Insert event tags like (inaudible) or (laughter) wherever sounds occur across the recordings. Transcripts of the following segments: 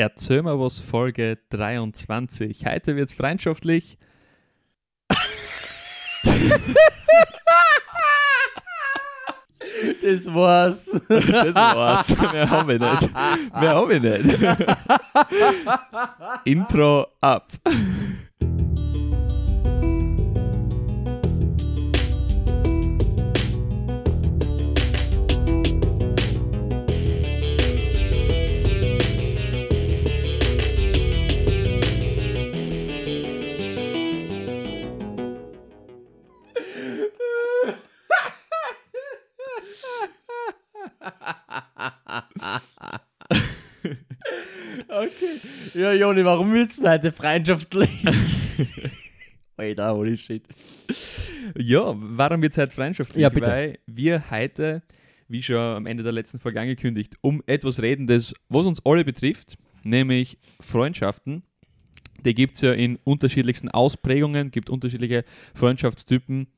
Erzähl mal was, Folge 23. Heute wird's freundschaftlich. Das war's. Das war's. Mehr haben wir nicht. Mehr haben wir nicht. (laughs) Intro ab. Ja, Joni, warum willst du heute freundschaftlich? (laughs) Alter, holy shit. Ja, warum wird's heute freundschaftlich? Ja, bitte. Weil wir heute, wie schon am Ende der letzten Folge angekündigt, um etwas reden, das was uns alle betrifft, nämlich Freundschaften. Die gibt es ja in unterschiedlichsten Ausprägungen, gibt unterschiedliche Freundschaftstypen,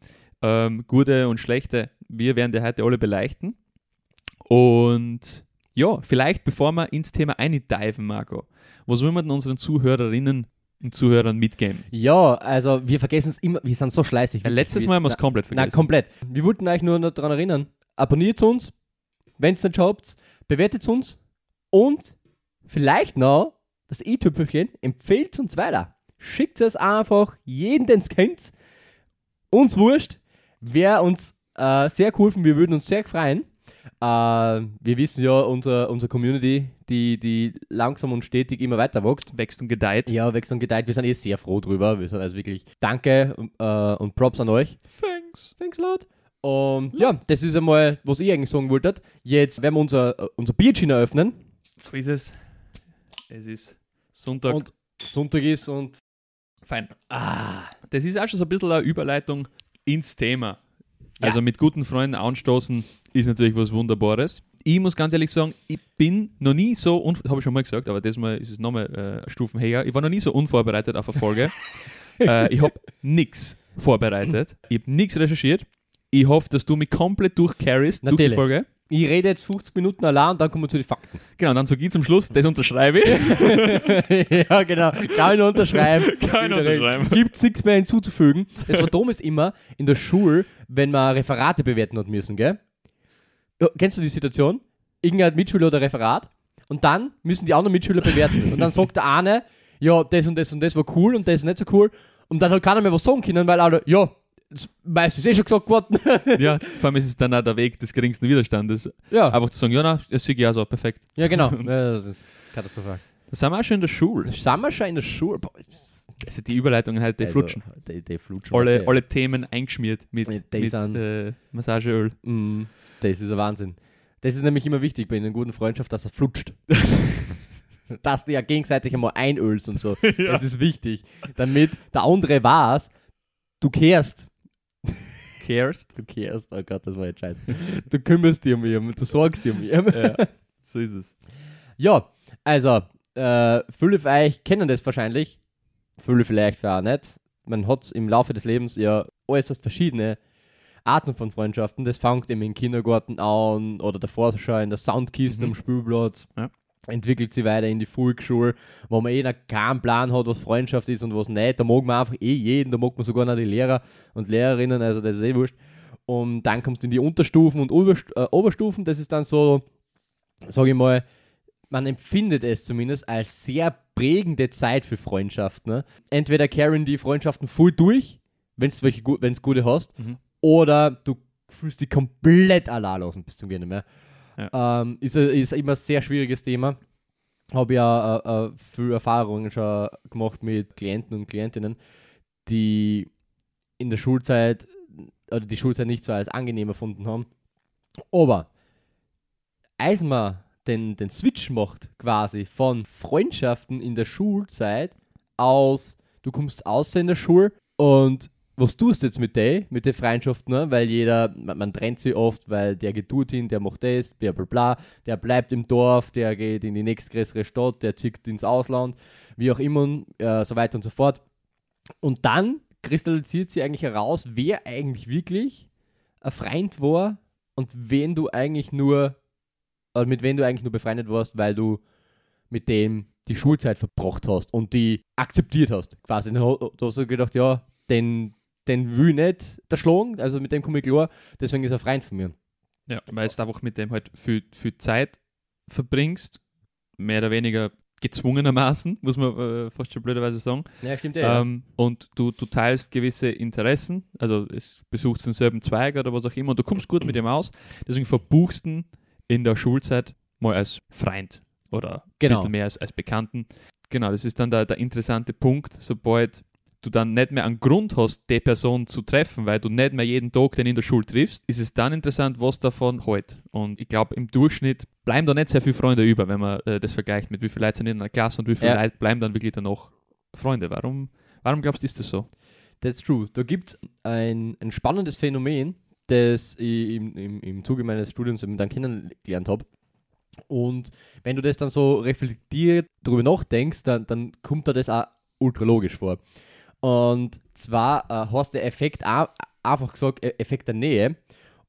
ähm, gute und schlechte. Wir werden die heute alle beleuchten. Und ja, vielleicht bevor wir ins Thema eindiven, Marco, was will man denn unseren Zuhörerinnen und Zuhörern mitgeben? Ja, also wir vergessen es immer, wir sind so schleißig. Wirklich. letztes Mal haben wir es komplett Nein, vergessen. komplett. Wir wollten euch nur noch daran erinnern, abonniert uns, wenn es nicht habt, bewertet uns und vielleicht noch das i-Tüpfelchen, empfehlt uns weiter. Schickt es einfach jeden, den es kennt. Uns wurscht. Wäre uns äh, sehr geholfen, wir würden uns sehr freuen. Äh, wir wissen ja, unser, unsere Community, die, die langsam und stetig immer weiter wächst. wächst und gedeiht. Ja, wächst und gedeiht. Wir sind eh sehr froh drüber. Wir sind also wirklich Danke äh, und Props an euch. Thanks. Thanks a lot. Und ja, das ist einmal, was ich eigentlich sagen wollte. Jetzt werden wir unser, äh, unser Bierchen eröffnen. So ist es. Es ist Sonntag. Und Sonntag ist und. fein. Ah, Das ist auch schon so ein bisschen eine Überleitung ins Thema. Also mit guten Freunden anstoßen ist natürlich was Wunderbares. Ich muss ganz ehrlich sagen, ich bin noch nie so, habe ich schon mal gesagt, aber diesmal ist es nochmal äh, Stufen höher. Ich war noch nie so unvorbereitet auf eine Folge. (laughs) äh, ich habe nichts vorbereitet. Ich habe nichts recherchiert. Ich hoffe, dass du mich komplett durchcarryst durch die. Folge. ich rede jetzt 50 Minuten allein und dann kommen wir zu den Fakten. Genau, dann sage ich zum Schluss, das unterschreibe ich. (laughs) ja, genau. Kann ich nur unterschreiben. (laughs) Kann ich unterschreiben. Gibt es nichts mehr hinzuzufügen. Es war damals immer in der Schule, wenn wir Referate bewerten hat müssen, gell? Kennst du die Situation? Irgendein Mitschüler oder Referat und dann müssen die anderen Mitschüler bewerten. Und dann sagt der eine, ja, das und das und das war cool und das ist nicht so cool. Und dann hat keiner mehr was sagen können, weil alle, ja, das meistens eh schon gesagt worden. ja, vor allem ist es dann auch der Weg des geringsten Widerstandes. ja, Einfach zu sagen, ja, na, das sehe ich auch so, perfekt. ja, genau. (laughs) Ja, das ist katastrophal. Da sind wir auch schon in der Schule. Sind wir schon in der Schule? Boah, das- Also die Überleitungen halt, die also, flutschen. Die, die flutschen. Alle, du. alle Themen eingeschmiert mit, mit äh, Massageöl. Mm, das ist ein Wahnsinn. Das ist nämlich immer wichtig bei einer guten Freundschaft, dass er flutscht. (laughs) dass du ja gegenseitig einmal einölst und so. (laughs) Das ist wichtig. Damit der andere weiß, du kehrst. Cares. Du kehrst. Oh Gott, das war jetzt scheiße. Du kümmerst dich um ihn, du sorgst dich um ihn. ja, (laughs) so ist es. Ja, also, äh, viele von euch kennen das wahrscheinlich. Viele vielleicht auch nicht. Man hat im Laufe des Lebens ja äußerst verschiedene Arten von Freundschaften. Das fängt eben im Kindergarten an oder davor schon in der Soundkiste Mhm. am Spielplatz. Ja. Entwickelt sich weiter in die Volksschule, wo man eh noch keinen Plan hat, was Freundschaft ist und was nicht. Da mag man einfach eh jeden, da mag man sogar noch die Lehrer und Lehrerinnen, also das ist eh wurscht. Und dann kommst du in die Unterstufen und äh, Oberstufen, das ist dann so, sage ich mal, man empfindet es zumindest als sehr prägende Zeit für Freundschaften. Ne? Entweder carryen die Freundschaften voll durch, wenn du welche gu wenn's gute hast, Mhm. oder du fühlst dich komplett allein bis zum Gehen mehr. Ähm, ist, ist immer ein sehr schwieriges Thema. Habe ja äh, äh, viel Erfahrungen schon gemacht mit Klienten und Klientinnen, die in der Schulzeit oder die Schulzeit nicht so als angenehm erfunden haben. Aber man den, den Switch macht, quasi von Freundschaften in der Schulzeit aus, du kommst aus in der Schule und was tust du jetzt mit der, mit der Freundschaft, ne? Weil jeder, man, man trennt sie oft, weil der geht dorthin, der macht das, bla bla bla, der bleibt im Dorf, der geht in die nächstgrößere Stadt, der zieht ins Ausland, wie auch immer, äh, so weiter und so fort. Und dann kristallisiert sie eigentlich heraus, wer eigentlich wirklich ein Freund war und wen du eigentlich nur, oder mit wem du eigentlich nur befreundet warst, weil du mit dem die Schulzeit verbracht hast und die akzeptiert hast. Quasi. Du hast du gedacht, ja, den, den will ich nicht der schlagen, also mit dem komme ich klar, deswegen ist er Freund von mir. Ja, weil du einfach mit dem halt viel, viel Zeit verbringst, mehr oder weniger gezwungenermaßen, muss man äh, fast schon blöderweise sagen. Ja, stimmt ja. Ähm, und du, du teilst gewisse Interessen, also es besuchst denselben Zweig oder was auch immer und du kommst gut mit ihm aus, deswegen verbuchst du in der Schulzeit mal als Freund oder genau. ein bisschen mehr als, als Bekannten. Genau, das ist dann der, der interessante Punkt, sobald du dann nicht mehr einen Grund hast, die Person zu treffen, weil du nicht mehr jeden Tag den in der Schule triffst, ist es dann interessant, was davon heute. Und ich glaube, im Durchschnitt bleiben da nicht sehr viele Freunde über, wenn man äh, das vergleicht mit wie viele Leute sind in einer Klasse und wie viele ja. Leute bleiben dann wirklich danach Freunde. Warum, warum glaubst du, ist das so? That's true. Da gibt es ein, ein spannendes Phänomen, das im, im, im Zuge meines Studiums dann kennengelernt habe. Und wenn du das dann so reflektiert darüber nachdenkst, dann, dann kommt dir das auch ultra logisch vor. Und zwar äh, hast der Effekt auch, einfach gesagt, e-, Effekt der Nähe,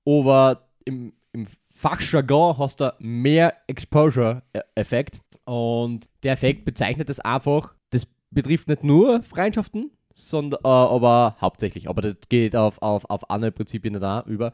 aber im, im Fachjargon hast du mehr Exposure-Effekt. Und der Effekt bezeichnet das einfach, das betrifft nicht nur Freundschaften, sondern äh, aber hauptsächlich, aber das geht auf, auf, auf andere Prinzipien da über.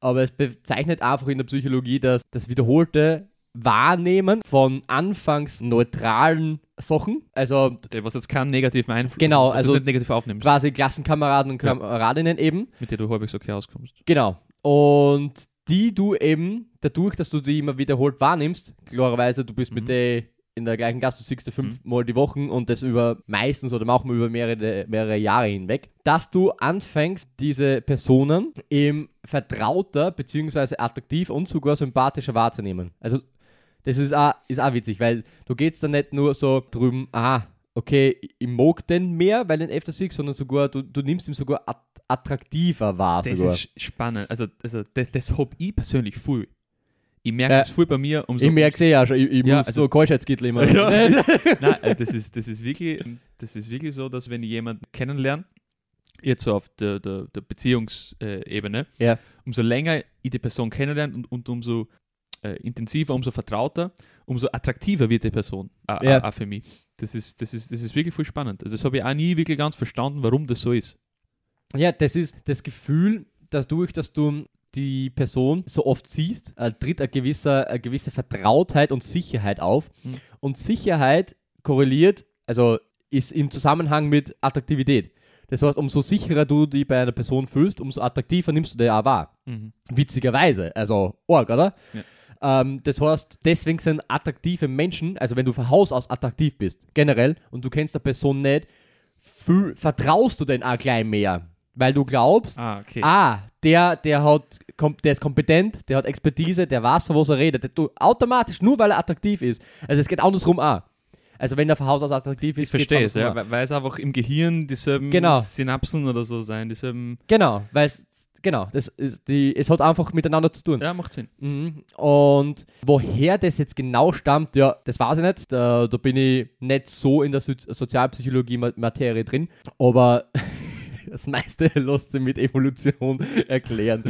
Aber es bezeichnet einfach in der Psychologie, dass das wiederholte Wahrnehmen von anfangs neutralen Sachen. Also, was jetzt keinen negativen Einfluss genau, also nicht negativ aufnimmst. Quasi Klassenkameraden und Kameradinnen ja. eben. Mit denen du häufig okay auskommst. Genau. Und die du eben, dadurch, dass du sie immer wiederholt wahrnimmst, klarerweise, du bist mhm. mit der in der gleichen Gast, du siehst du fünfmal mhm. die Woche und das über meistens oder manchmal über mehrere, mehrere Jahre hinweg, dass du anfängst, diese Personen eben vertrauter bzw. attraktiv und sogar sympathischer wahrzunehmen. Also das ist auch, ist auch witzig, weil du gehst dann nicht nur so drüben, ah, okay, ich mag den mehr, weil den öfter siehst, sondern sogar, du, du nimmst ihn sogar attraktiver wahr. Das sogar. ist spannend. Also, also das, das habe ich persönlich viel. Ich merke es äh, voll bei mir. Umso ich merke es eh auch schon. Ich, ich ja, muss also, so Keuschheitsgittel immer. Ja. (laughs) Nein, äh, das ist, das, ist wirklich, das ist wirklich so, dass wenn ich jemanden kennenlerne, jetzt so auf der, der, der Beziehungsebene, ja. umso länger ich die Person kennenlerne und, und umso äh, intensiver, umso vertrauter, umso attraktiver wird die Person äh, ja. auch für mich. Das ist, das, ist, das ist wirklich voll spannend. Also das habe ich auch nie wirklich ganz verstanden, warum das so ist. Ja, das ist das Gefühl, dass durch, dass du die Person so oft siehst, äh, tritt eine gewisse, eine gewisse Vertrautheit und Sicherheit auf. Mhm. Und Sicherheit korreliert, also ist im Zusammenhang mit Attraktivität. Das heißt, umso sicherer du dich bei einer Person fühlst, umso attraktiver nimmst du die auch wahr. Mhm. Witzigerweise. Also, arg, oder? Ja. Ähm, das heißt, deswegen sind attraktive Menschen, also wenn du von Haus aus attraktiv bist, generell, und du kennst der Person nicht, vertraust du den auch gleich mehr. Weil du glaubst, ah, okay. ah der, der, hat, der ist kompetent, der hat Expertise, der weiß, von was er redet. Du, automatisch, nur weil er attraktiv ist. Also es geht andersrum auch. Also wenn er von Haus aus attraktiv ist, ich verstehe es, ja, weil es einfach im Gehirn dieselben genau. Synapsen oder so sein, dieselben. Genau, weil es Genau, das ist die, es hat einfach miteinander zu tun. Ja, macht Sinn. Mhm. Und woher das jetzt genau stammt, ja, das weiß ich nicht. Da, da bin ich nicht so in der so Sozialpsychologie-Materie drin. Aber (laughs) das meiste (laughs) lässt sich mit Evolution (laughs) erklären.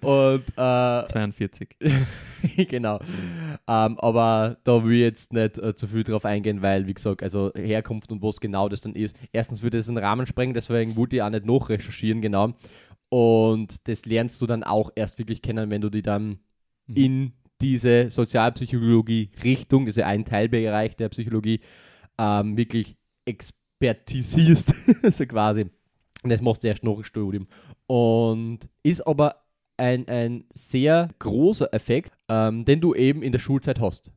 Und, äh, 42. (laughs) genau. Ähm, aber da will ich jetzt nicht äh, zu viel drauf eingehen, weil, wie gesagt, also Herkunft und was genau das dann ist. Erstens würde es einen Rahmen sprengen, deswegen wollte ich auch nicht nachrecherchieren, genau. Und das lernst du dann auch erst wirklich kennen, wenn du die dann mhm. in diese Sozialpsychologie-Richtung, ist ein Teilbereich der Psychologie, ähm, wirklich expertisierst, so quasi. Und das machst du erst nach dem Studium. Und ist aber ein, ein sehr großer Effekt, ähm, den du eben in der Schulzeit hast.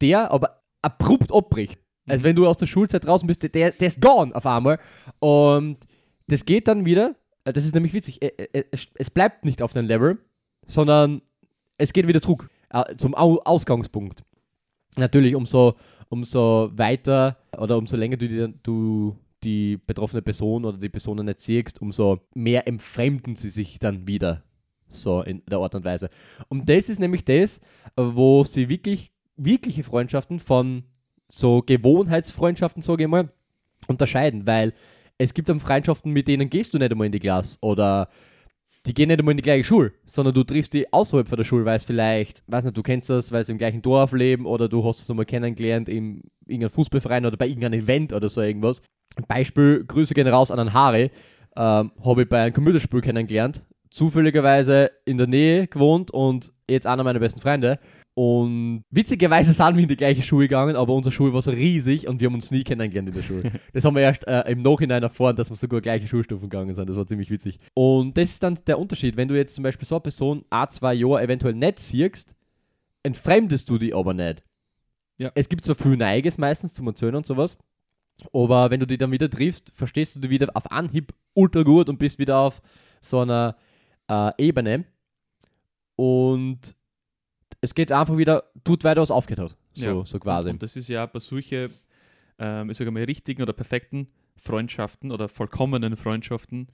Der aber abrupt abbricht. Also mhm. wenn du aus der Schulzeit draußen bist, der, der ist gone auf einmal. Und das geht dann wieder äh, das ist nämlich witzig, es bleibt nicht auf dem Level, sondern es geht wieder zurück äh, zum Ausgangspunkt. Natürlich, umso, umso weiter oder umso länger du du die betroffene Person oder die Personen nicht siehst, umso mehr entfremden sie sich dann wieder. So in der Art und Weise. Und das ist nämlich das, wo sie wirklich, wirkliche Freundschaften von so Gewohnheitsfreundschaften, sage ich mal, unterscheiden, weil es gibt dann Freundschaften, mit denen gehst du nicht einmal in die Klasse oder die gehen nicht immer in die gleiche Schule, sondern du triffst die außerhalb von der Schule, weil es vielleicht, weiß nicht, du kennst das, weil sie im gleichen Dorf leben oder du hast es einmal kennengelernt im irgendeinem Fußballverein oder bei irgendeinem Event oder so irgendwas. Beispiel, Grüße gehen raus an einen Harry, ähm, habe ich bei einem Computerspiel kennengelernt, zufälligerweise in der Nähe gewohnt und jetzt einer meiner besten Freunde. Und witzigerweise sind wir in die gleiche Schule gegangen, aber unsere Schule war so riesig und wir haben uns nie kennengelernt in der Schule. (laughs) Das haben wir erst äh, im Nachhinein erfahren, dass wir sogar gleiche Schulstufen gegangen sind. Das war ziemlich witzig. Und das ist dann der Unterschied. Wenn du jetzt zum Beispiel so eine Person a zwei Jahre eventuell nicht siehst, entfremdest du die aber nicht. Ja. Es gibt zwar viel Neiges meistens zum Erzählen und sowas, aber wenn du die dann wieder triffst, verstehst du die wieder auf Anhieb ultra gut und bist wieder auf so einer äh, Ebene. Und es geht einfach wieder, tut weiter, was aufgehört hat. So, Ja. so quasi. Und das ist ja bei solchen, ähm, ich sage mal, richtigen oder perfekten Freundschaften oder vollkommenen Freundschaften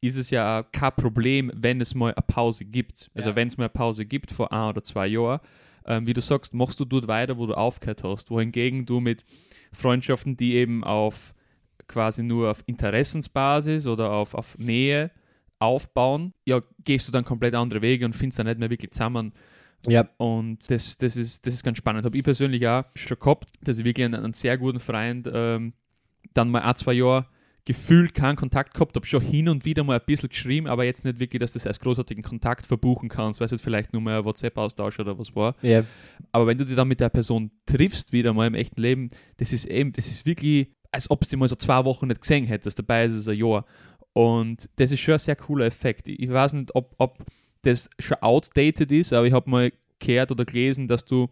ist es ja kein Problem, wenn es mal eine Pause gibt. Also Ja. wenn es mal eine Pause gibt vor ein oder zwei Jahren, ähm, wie du sagst, machst du dort weiter, wo du aufgehört hast. Wohingegen du mit Freundschaften, die eben auf quasi nur auf Interessensbasis oder auf, auf Nähe aufbauen, ja, gehst du dann komplett andere Wege und findest dann nicht mehr wirklich zusammen. Ja, Und das, das, ist, das ist ganz spannend. Habe ich persönlich auch schon gehabt, dass ich wirklich einen, einen sehr guten Freund ähm, dann mal ein, zwei Jahre gefühlt keinen Kontakt gehabt habe, schon hin und wieder mal ein bisschen geschrieben, aber jetzt nicht wirklich, dass du das als großartigen Kontakt verbuchen kannst, weil es jetzt vielleicht nur mal ein WhatsApp-Austausch oder was war. ja, Aber wenn du dich dann mit der Person triffst, wieder mal im echten Leben, das ist eben, das ist wirklich, als ob du mal so zwei Wochen nicht gesehen hättest, dabei ist es ein Jahr. Und das ist schon ein sehr cooler Effekt. Ich ich weiß nicht, ob, ob das schon outdated ist, aber ich habe mal gehört oder gelesen, dass du,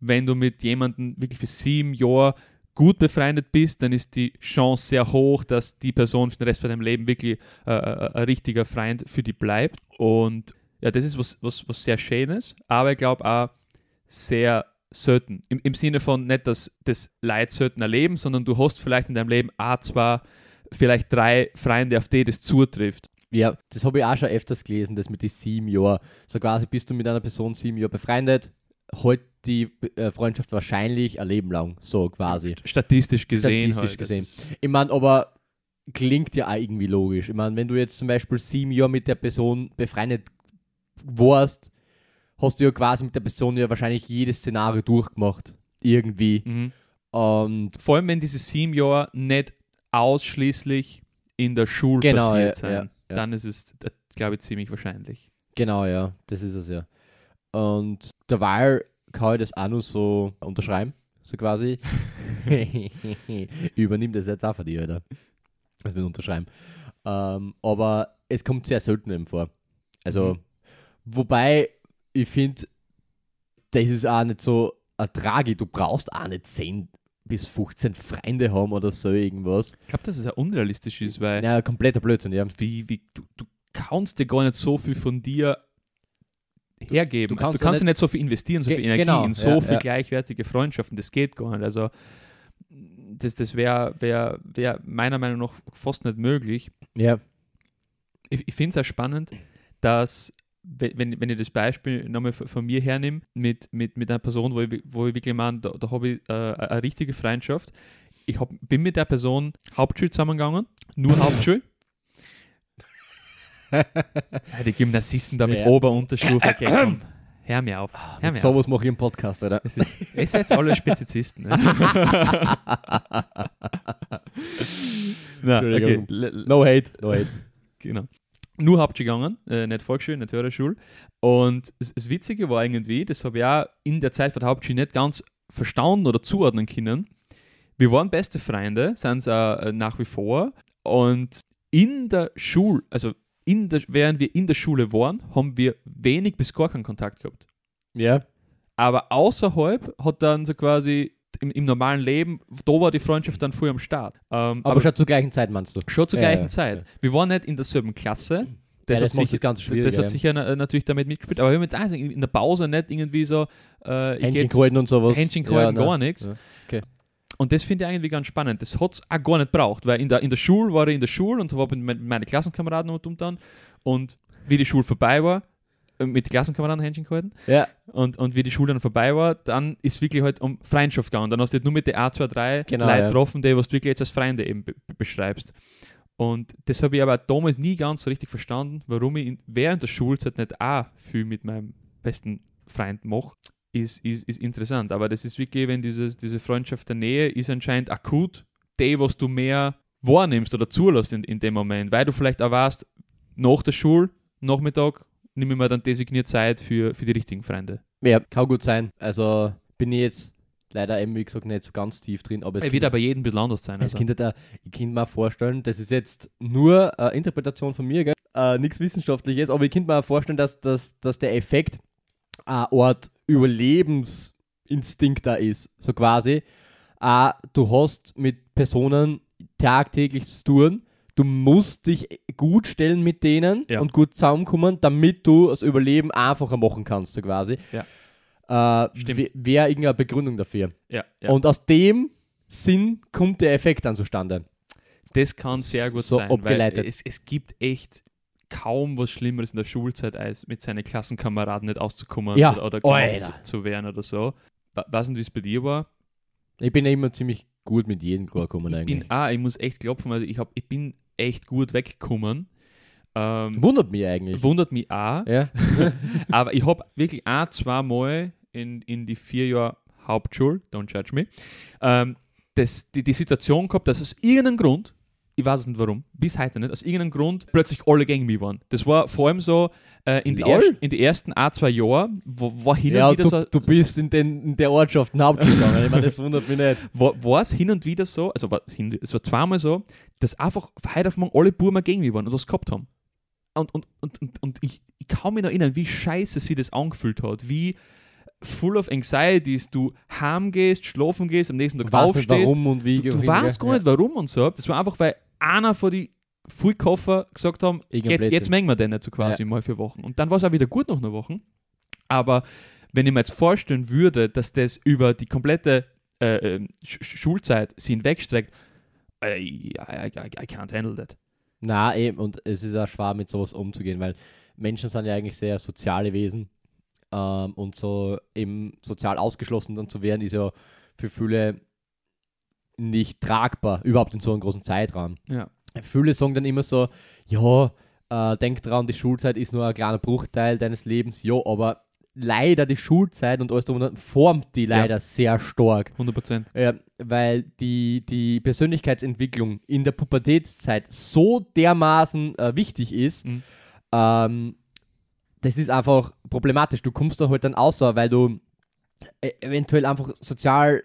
wenn du mit jemandem wirklich für sieben Jahre gut befreundet bist, dann ist die Chance sehr hoch, dass die Person für den Rest von deinem Leben wirklich äh, äh, ein richtiger Freund für dich bleibt. Und ja, das ist was, was, was sehr Schönes, aber ich glaube auch sehr selten. Im, Im Sinne von nicht, dass das Leid selten erleben, sondern du hast vielleicht in deinem Leben auch zwei, vielleicht drei Freunde, auf die das zutrifft. Ja, das habe ich auch schon öfters gelesen, das mit den sieben Jahren. So quasi bist du mit einer Person sieben Jahre befreundet, halt die äh, Freundschaft wahrscheinlich ein Leben lang, so quasi. Statistisch gesehen. Statistisch halt, gesehen. Ich meine, aber klingt ja auch irgendwie logisch. Ich meine, wenn du jetzt zum Beispiel sieben Jahre mit der Person befreundet warst, hast du ja quasi mit der Person ja wahrscheinlich jedes Szenario durchgemacht. Irgendwie. Mhm. Und Vor allem, wenn diese sieben Jahre nicht ausschließlich in der Schule Genau, passiert ja, sein, ja, ja. dann ist es, äh, glaube ich, ziemlich wahrscheinlich. genau, ja, das ist es ja. Und derweil kann ich das auch nur so unterschreiben, so quasi. (laughs) Übernimm das jetzt auch von dir, oder? Das mit unterschreiben. Ähm, aber es kommt sehr selten eben vor. Also, Mhm. wobei ich finde, das ist auch nicht so eine Tragik. Du brauchst auch nicht 10 bis 15 Freunde haben oder so irgendwas. Ich glaube, dass es ja unrealistisch ist, weil Ja, kompletter Blödsinn, ja. wie, wie, du, du kannst dir gar nicht so viel von dir hergeben. du also kannst du ja kannst ja nicht so viel investieren, so viel Energie genau, in so ja, viel ja. gleichwertige Freundschaften. Das geht gar nicht. Also das, das wäre wär, wär meiner Meinung nach fast nicht möglich. Ja, Ich, ich finde es auch spannend, dass wenn, wenn ich das Beispiel nochmal von mir hernehme, mit, mit, mit einer Person, wo ich, wo ich wirklich meine, da, da habe ich äh, eine richtige Freundschaft. Ich hab, bin mit der Person Hauptschule zusammengegangen, nur (laughs) Hauptschule. Die Gymnasisten da mit Ja. Ober- und Unterstufe, okay, komm, hör mir auf. Hör mir auf. sowas mache ich im Podcast, oder? Es ist, ihr seid alle (laughs) Spezizisten. Ne? (laughs) Na, okay. No hate, no hate. Genau. Nur gegangen, äh, nicht Volksschule, nicht Hörerschule. Und das, Witzige war irgendwie, das habe ich auch in der Zeit von der Hauptschule nicht ganz verstanden oder zuordnen können. Wir waren beste Freunde, sind es äh, nach wie vor. Und in der Schule, also in der, während wir in der Schule waren, haben wir wenig bis gar keinen Kontakt gehabt. Ja, Aber außerhalb hat dann so quasi im, im normalen Leben, da war die Freundschaft dann früh am Start. Ähm, aber, schon zur gleichen Zeit meinst du? Schon zur Ja, gleichen ja, Zeit. Wir waren nicht in derselben Klasse. Das, ja, hat das macht sicher- das schwierig. das hat sicher na- natürlich damit mitgespielt, aber wir haben jetzt in der Pause nicht irgendwie so äh, Händchen gehalten und sowas. Händchen gehalten, gar nichts. Okay. Und das finde ich eigentlich ganz spannend. Das hat es auch gar nicht braucht, weil in der, in der Schule war ich in der Schule und war mit me- meinen Klassenkameraden und, und dann. Und wie die Schule vorbei war, mit den Klassenkameraden Händchen gehalten. Ja, Und, und wie die Schule dann vorbei war, dann ist wirklich halt um Freundschaft gegangen. Dann hast du halt nur mit den A2, 3 Genau, Leuten ja. getroffen, die was du wirklich jetzt als Freunde eben be be- beschreibst. Und das habe ich aber damals nie ganz so richtig verstanden, warum ich in, während der Schulzeit nicht auch viel mit meinem besten Freund mache, ist, ist, ist interessant. Aber das ist wirklich, wenn dieses, diese Freundschaft der Nähe ist anscheinend akut, die, was du mehr wahrnimmst oder zulässt in, in dem Moment, weil du vielleicht auch weißt, nach der Schule, Nachmittag, nehme ich mir dann designiert Zeit für, für die richtigen Freunde. Ja, kann gut sein. Also bin ich jetzt leider eben, wie gesagt, nicht so ganz tief drin. Aber es wird aber jedem ein bisschen anders sein. Also. könnte da, ich könnte mir vorstellen, das ist jetzt nur eine Interpretation von mir, gell? Äh, nichts Wissenschaftliches, aber ich könnte mir vorstellen, dass, dass, dass der Effekt eine Art Überlebensinstinkt da ist, so quasi. Äh, du hast mit Personen tagtäglich zu tun, du musst dich gut stellen mit denen Ja. und gut zusammenkommen, damit du das Überleben einfacher machen kannst, so quasi. Ja. Äh. Wäre irgendeine Begründung dafür. Ja. Und aus dem Sinn kommt der Effekt dann zustande. das kann sehr gut so sein, abgeleitet. weil es, es gibt echt kaum was Schlimmeres in der Schulzeit, als mit seinen Klassenkameraden nicht auszukommen Ja, oder, oder zu, zu werden oder so. Weiß nicht, wie es bei dir war. Ich bin ja immer ziemlich gut mit jedem klargekommen Ich eigentlich. bin auch, ich muss echt klopfen, also ich, hab, ich bin echt gut weggekommen. Ähm, Wundert mich eigentlich. wundert mich auch, ja. (laughs) aber ich habe wirklich ein, zwei Mal in, in die vier Jahre Hauptschule, don't judge me, ähm, das, die, die Situation gehabt, dass aus irgendeinem Grund, ich weiß nicht warum, bis heute nicht, aus irgendeinem Grund plötzlich alle gegen mich waren. Das war vor allem so äh, in, die erst, in die ersten ein, zwei Jahre, wo, war hin ja, und wieder du, so, du bist in, den, in der Ortschaft Hauptschule gegangen. Ich meine, das wundert mich nicht. (laughs) war, es hin und wieder so, also war, es war zweimal so, dass einfach von heute auf morgen alle Burmer gegen mich waren und was gehabt haben. Und, und, und, und, und ich, ich kann mich noch erinnern, wie scheiße sie das angefühlt hat, wie full of anxieties du heimgehst, schlafen gehst, am nächsten Tag weißt nicht, aufstehst. warum und wie. Du, du weißt gar nicht, warum und so. Das war einfach, weil einer von die Vollkoffer gesagt haben, jetzt, jetzt mengen wir den nicht so quasi mal für Wochen. Und dann war es auch wieder gut nach einer Woche. Aber wenn ich mir jetzt vorstellen würde, dass das über die komplette äh, ähm, Sch Sch- Schulzeit sie hinwegstreckt, I, I, I, can't handle that. Na, eben, und es ist auch schwer, mit sowas umzugehen, weil Menschen sind ja eigentlich sehr soziale Wesen. Ähm, und so eben sozial ausgeschlossen dann zu werden, ist ja für viele nicht tragbar, überhaupt in so einem großen Zeitraum. Ja. Viele sagen dann immer so, ja, äh, denk dran, die Schulzeit ist nur ein kleiner Bruchteil deines Lebens, ja, aber leider die Schulzeit und alles drum formt die leider sehr stark. 100 Prozent. Ja, weil die, die Persönlichkeitsentwicklung in der Pubertätszeit so dermaßen äh, wichtig ist, Mhm. ähm, das ist einfach problematisch. Du kommst da halt dann außer, weil du äh, eventuell einfach sozial,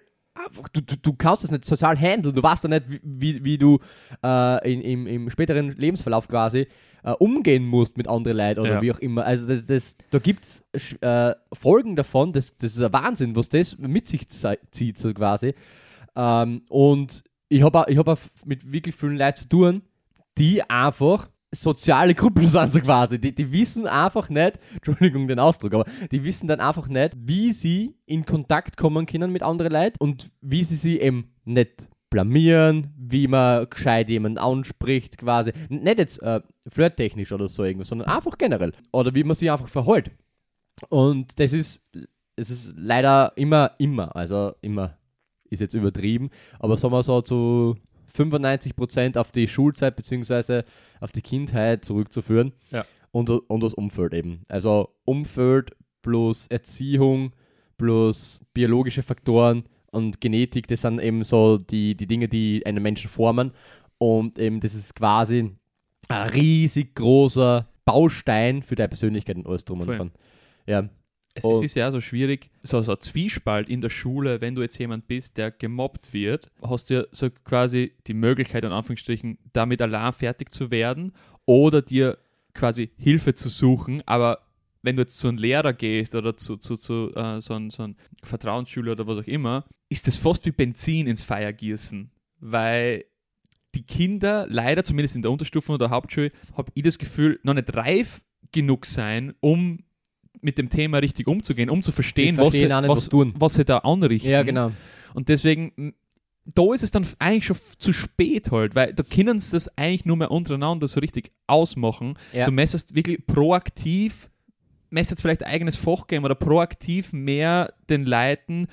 du, du, du kannst das nicht sozial handeln. Du weißt ja nicht, wie, wie, wie du äh, in, im, im späteren Lebensverlauf quasi äh, umgehen musst mit anderen Leuten oder Ja. wie auch immer. Also das, das, da gibt es äh, Folgen davon, das, das ist ein Wahnsinn, was das mit sich zieht, so quasi. Ähm, und ich habe ich hab auch mit wirklich vielen Leuten zu tun, die einfach soziale Gruppen (laughs) sind, so quasi. Die, die wissen einfach nicht, (laughs) Entschuldigung den Ausdruck, aber die wissen dann einfach nicht, wie sie in Kontakt kommen können mit anderen Leuten und wie sie sie eben nicht blamieren, wie man gescheit jemanden anspricht, quasi. Nicht jetzt äh, flirttechnisch oder so irgendwas, sondern einfach generell. Oder wie man sich einfach verhält. Und das ist, es ist leider immer, immer, also immer ist jetzt übertrieben, aber sagen wir so zu 95% auf die Schulzeit bzw. auf die Kindheit zurückzuführen Ja. und, und das Umfeld eben. Also Umfeld plus Erziehung plus biologische Faktoren und Genetik, das sind eben so die, die Dinge, die einen Menschen formen und eben das ist quasi ein riesig großer Baustein für deine Persönlichkeit und alles drum und dran. Ja, Es, es ist ja so schwierig, so, so ein Zwiespalt in der Schule, wenn du jetzt jemand bist, der gemobbt wird, hast du ja so quasi die Möglichkeit, in Anführungsstrichen, damit allein fertig zu werden oder dir quasi Hilfe zu suchen, aber wenn du jetzt zu einem Lehrer gehst oder zu, zu, zu äh, so einem so ein Vertrauensschüler oder was auch immer, ist das fast wie Benzin ins Feuer gießen, weil die Kinder leider, zumindest in der Unterstufe oder Hauptschule, habe ich das Gefühl, noch nicht reif genug sein, um mit dem Thema richtig umzugehen, um zu verstehen, was, sie, was, was tun. was sie da anrichten. ja genau. Und deswegen, da ist es dann eigentlich schon zu spät halt, weil da können sie das eigentlich nur mehr untereinander so richtig ausmachen. Ja. Du müsstest wirklich proaktiv, müsstest vielleicht ein eigenes Fach geben oder proaktiv mehr den Leuten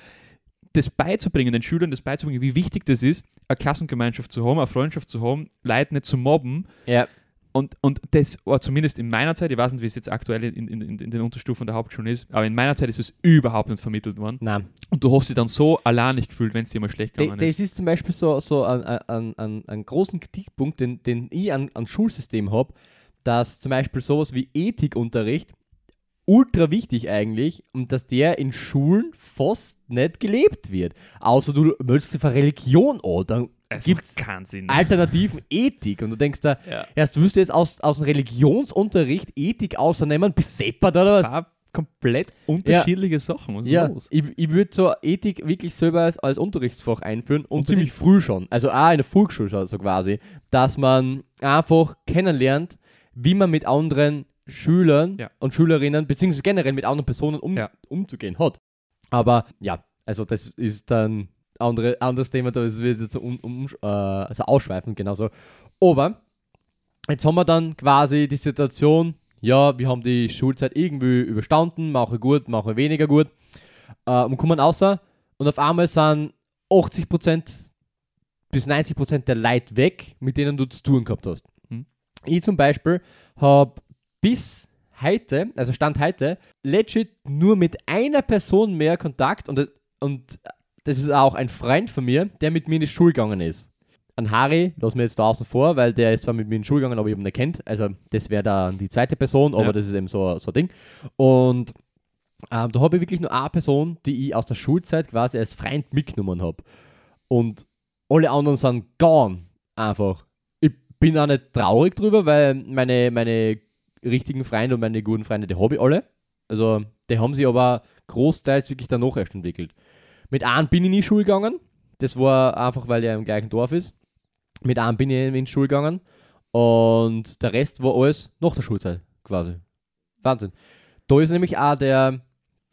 das beizubringen, den Schülern das beizubringen, wie wichtig das ist, eine Klassengemeinschaft zu haben, eine Freundschaft zu haben, Leute nicht zu mobben. Ja. Und, und das war zumindest in meiner Zeit, ich weiß nicht, wie es jetzt aktuell in, in, in den Unterstufen der Hauptschulen ist, aber in meiner Zeit ist es überhaupt nicht vermittelt worden. Nein. Und du hast dich dann so allein nicht gefühlt, wenn es dir mal schlecht gegangen das ist zum Beispiel so, so ein, ein, ein, ein großen Kritikpunkt, den, den ich an, an Schulsystem habe, dass zum Beispiel sowas wie Ethikunterricht ultra wichtig eigentlich und dass der in Schulen fast nicht gelebt wird. Außer du möchtest auf eine Religion an, dann Es gibt es macht keinen Sinn. alternativen (laughs) Ethik und du denkst da, Ja. erst willst du jetzt aus, aus dem Religionsunterricht Ethik außernehmen, bist deppert oder was? Zwei komplett unterschiedliche Sachen. Was Ja, los? ich, ich würde so Ethik wirklich selber als, als Unterrichtsfach einführen und ziemlich früh schon, also auch in der Volksschule schon so quasi, dass man einfach kennenlernt, wie man mit anderen Schülern Ja. und Schülerinnen, beziehungsweise generell mit anderen Personen um, Ja. umzugehen hat. Aber ja, also das ist dann andere, anderes Thema, das wird jetzt so um, um, äh, also ausschweifend genauso. Aber jetzt haben wir dann quasi die Situation, ja, wir haben die Schulzeit irgendwie überstanden, mache gut, mache weniger gut äh, und kommen außer und auf einmal sind 80% bis 90% der Leute weg, mit denen du zu tun gehabt hast. Hm. Ich zum Beispiel habe bis heute, also Stand heute, legit nur mit einer Person mehr Kontakt und, das- und das ist auch ein Freund von mir, der mit mir in die Schule gegangen ist. An Harry, lassen wir jetzt da außen vor, weil der ist zwar mit mir in die Schule gegangen, aber ich habe ihn nicht kennt. Also das wäre dann die zweite Person, aber Ja. das ist eben so, so ein Ding. Und ähm, da habe ich wirklich nur eine Person, die ich aus der Schulzeit quasi als Freund mitgenommen habe. Und alle anderen sind gone. Einfach. Ich bin auch nicht traurig drüber, weil meine, meine richtigen Freunde und meine guten Freunde, die habe ich alle. Also, die haben sich aber großteils wirklich danach erst entwickelt. Mit einem bin ich in die Schule gegangen. Das war einfach, weil er im gleichen Dorf ist. Mit einem bin ich in die Schule gegangen. Und der Rest war alles nach der Schulzeit quasi. Wahnsinn. Da ist nämlich auch der,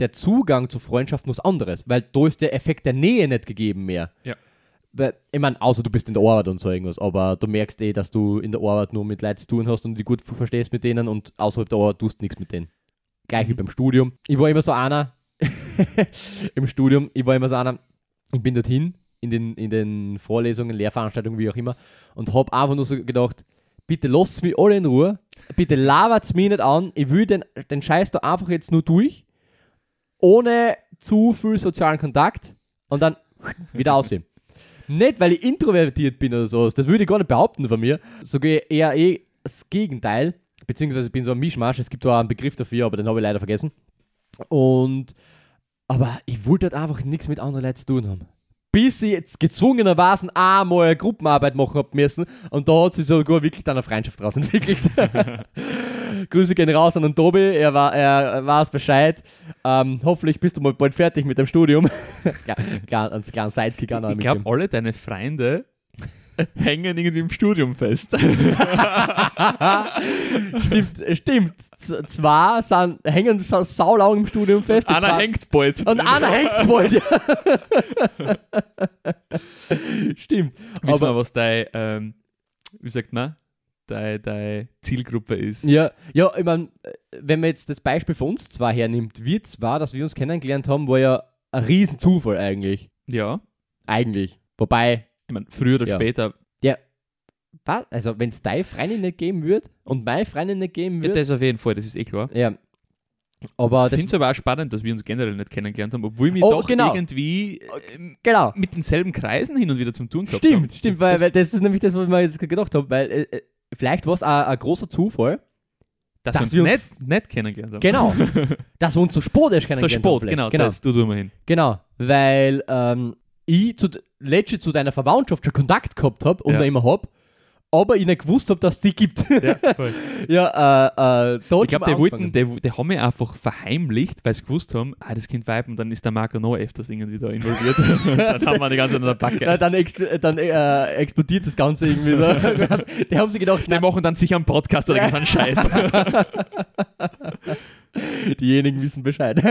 der Zugang zu Freundschaften was anderes, weil da ist der Effekt der Nähe nicht gegeben mehr. Ja. Ich meine, außer du bist in der Arbeit und so irgendwas, aber du merkst eh, dass du in der Arbeit nur mit Leuten zu tun hast und die gut verstehst mit denen und außerhalb der Arbeit tust du nichts mit denen. Gleich wie Mhm. beim Studium. Ich war immer so einer, (laughs) im Studium, ich war immer so einer, ich bin dorthin in den, in den Vorlesungen, Lehrveranstaltungen, wie auch immer, und habe einfach nur so gedacht, bitte lasst mich alle in Ruhe, bitte labert mich nicht an, ich will den, den Scheiß da einfach jetzt nur durch, ohne zu viel sozialen Kontakt und dann wieder aussehen. Nicht, weil ich introvertiert bin oder sowas, das würde ich gar nicht behaupten von mir, sogar eher eh das Gegenteil, beziehungsweise ich bin so ein Mischmasch, es gibt da einen Begriff dafür, aber den habe ich leider vergessen. Und, aber ich wollte halt einfach nichts mit anderen Leuten zu tun haben. Bis ich jetzt gezwungenermaßen einmal eine Gruppenarbeit machen hab müssen und da hat sich sogar wirklich dann eine Freundschaft draus entwickelt. (laughs) (laughs) Grüße gehen raus an den Tobi, er, war, er weiß Bescheid. Ähm, hoffentlich bist du mal bald fertig mit dem Studium. (laughs) ja, klar, als kleinen Sidekick noch Ich glaube, alle deine Freunde (laughs) hängen irgendwie im Studium fest. (laughs) stimmt, stimmt. Z zwar sind, hängen sa saulang im Studium fest. Einer zwei- hängt bald. Und einer hängt bald. Ja. Stimmt. Wissen wir, was dein, ähm, wie sagt man, deine, deine Zielgruppe ist. ja, ja, ich meine, wenn man jetzt das Beispiel von uns zwei hernimmt, wir zwar, dass wir uns kennengelernt haben, war ja ein Riesenzufall eigentlich. Ja. Eigentlich. Wobei, Ich meine, früher oder Ja. später, was? Also, wenn es deine Freundin nicht geben wird und meine Freundin nicht geben ja, wird. das auf jeden Fall, das ist eh klar. Ja. Aber Ich das. finde es aber auch spannend, dass wir uns generell nicht kennengelernt haben, obwohl wir Oh, doch genau. irgendwie ähm, Genau. mit denselben Kreisen hin und wieder zum Tun gehabt Stimmt, haben. stimmt, Das- weil, das, weil das ist nämlich das, was ich mir jetzt gedacht habe, weil äh, äh, vielleicht war es auch ein großer Zufall. dass, dass wir wir uns nicht, nicht kennengelernt haben. Genau. (laughs) dass wir uns so Sport erst So kennengelernt Sport, haben. genau, genau. das tut wir hin. Genau, weil ähm, ich zu, legit zu deiner Verwandtschaft schon Kontakt gehabt habe und Ja. noch immer habe, aber ich nicht gewusst habe, dass es die gibt. Ja, voll. (laughs) ja, äh, äh, da Ich glaube, die wollten, die, die haben mich einfach verheimlicht, weil sie gewusst haben, ah, das Kind Weib und dann ist der Marco noch öfters irgendwie da involviert. (laughs) dann haben wir die ganze Zeit an der Backe. Ja, dann expl dann äh, explodiert das Ganze irgendwie so. (laughs) die haben sich gedacht, die machen dann sicher einen Podcast oder einen Scheiß. diejenigen wissen Bescheid.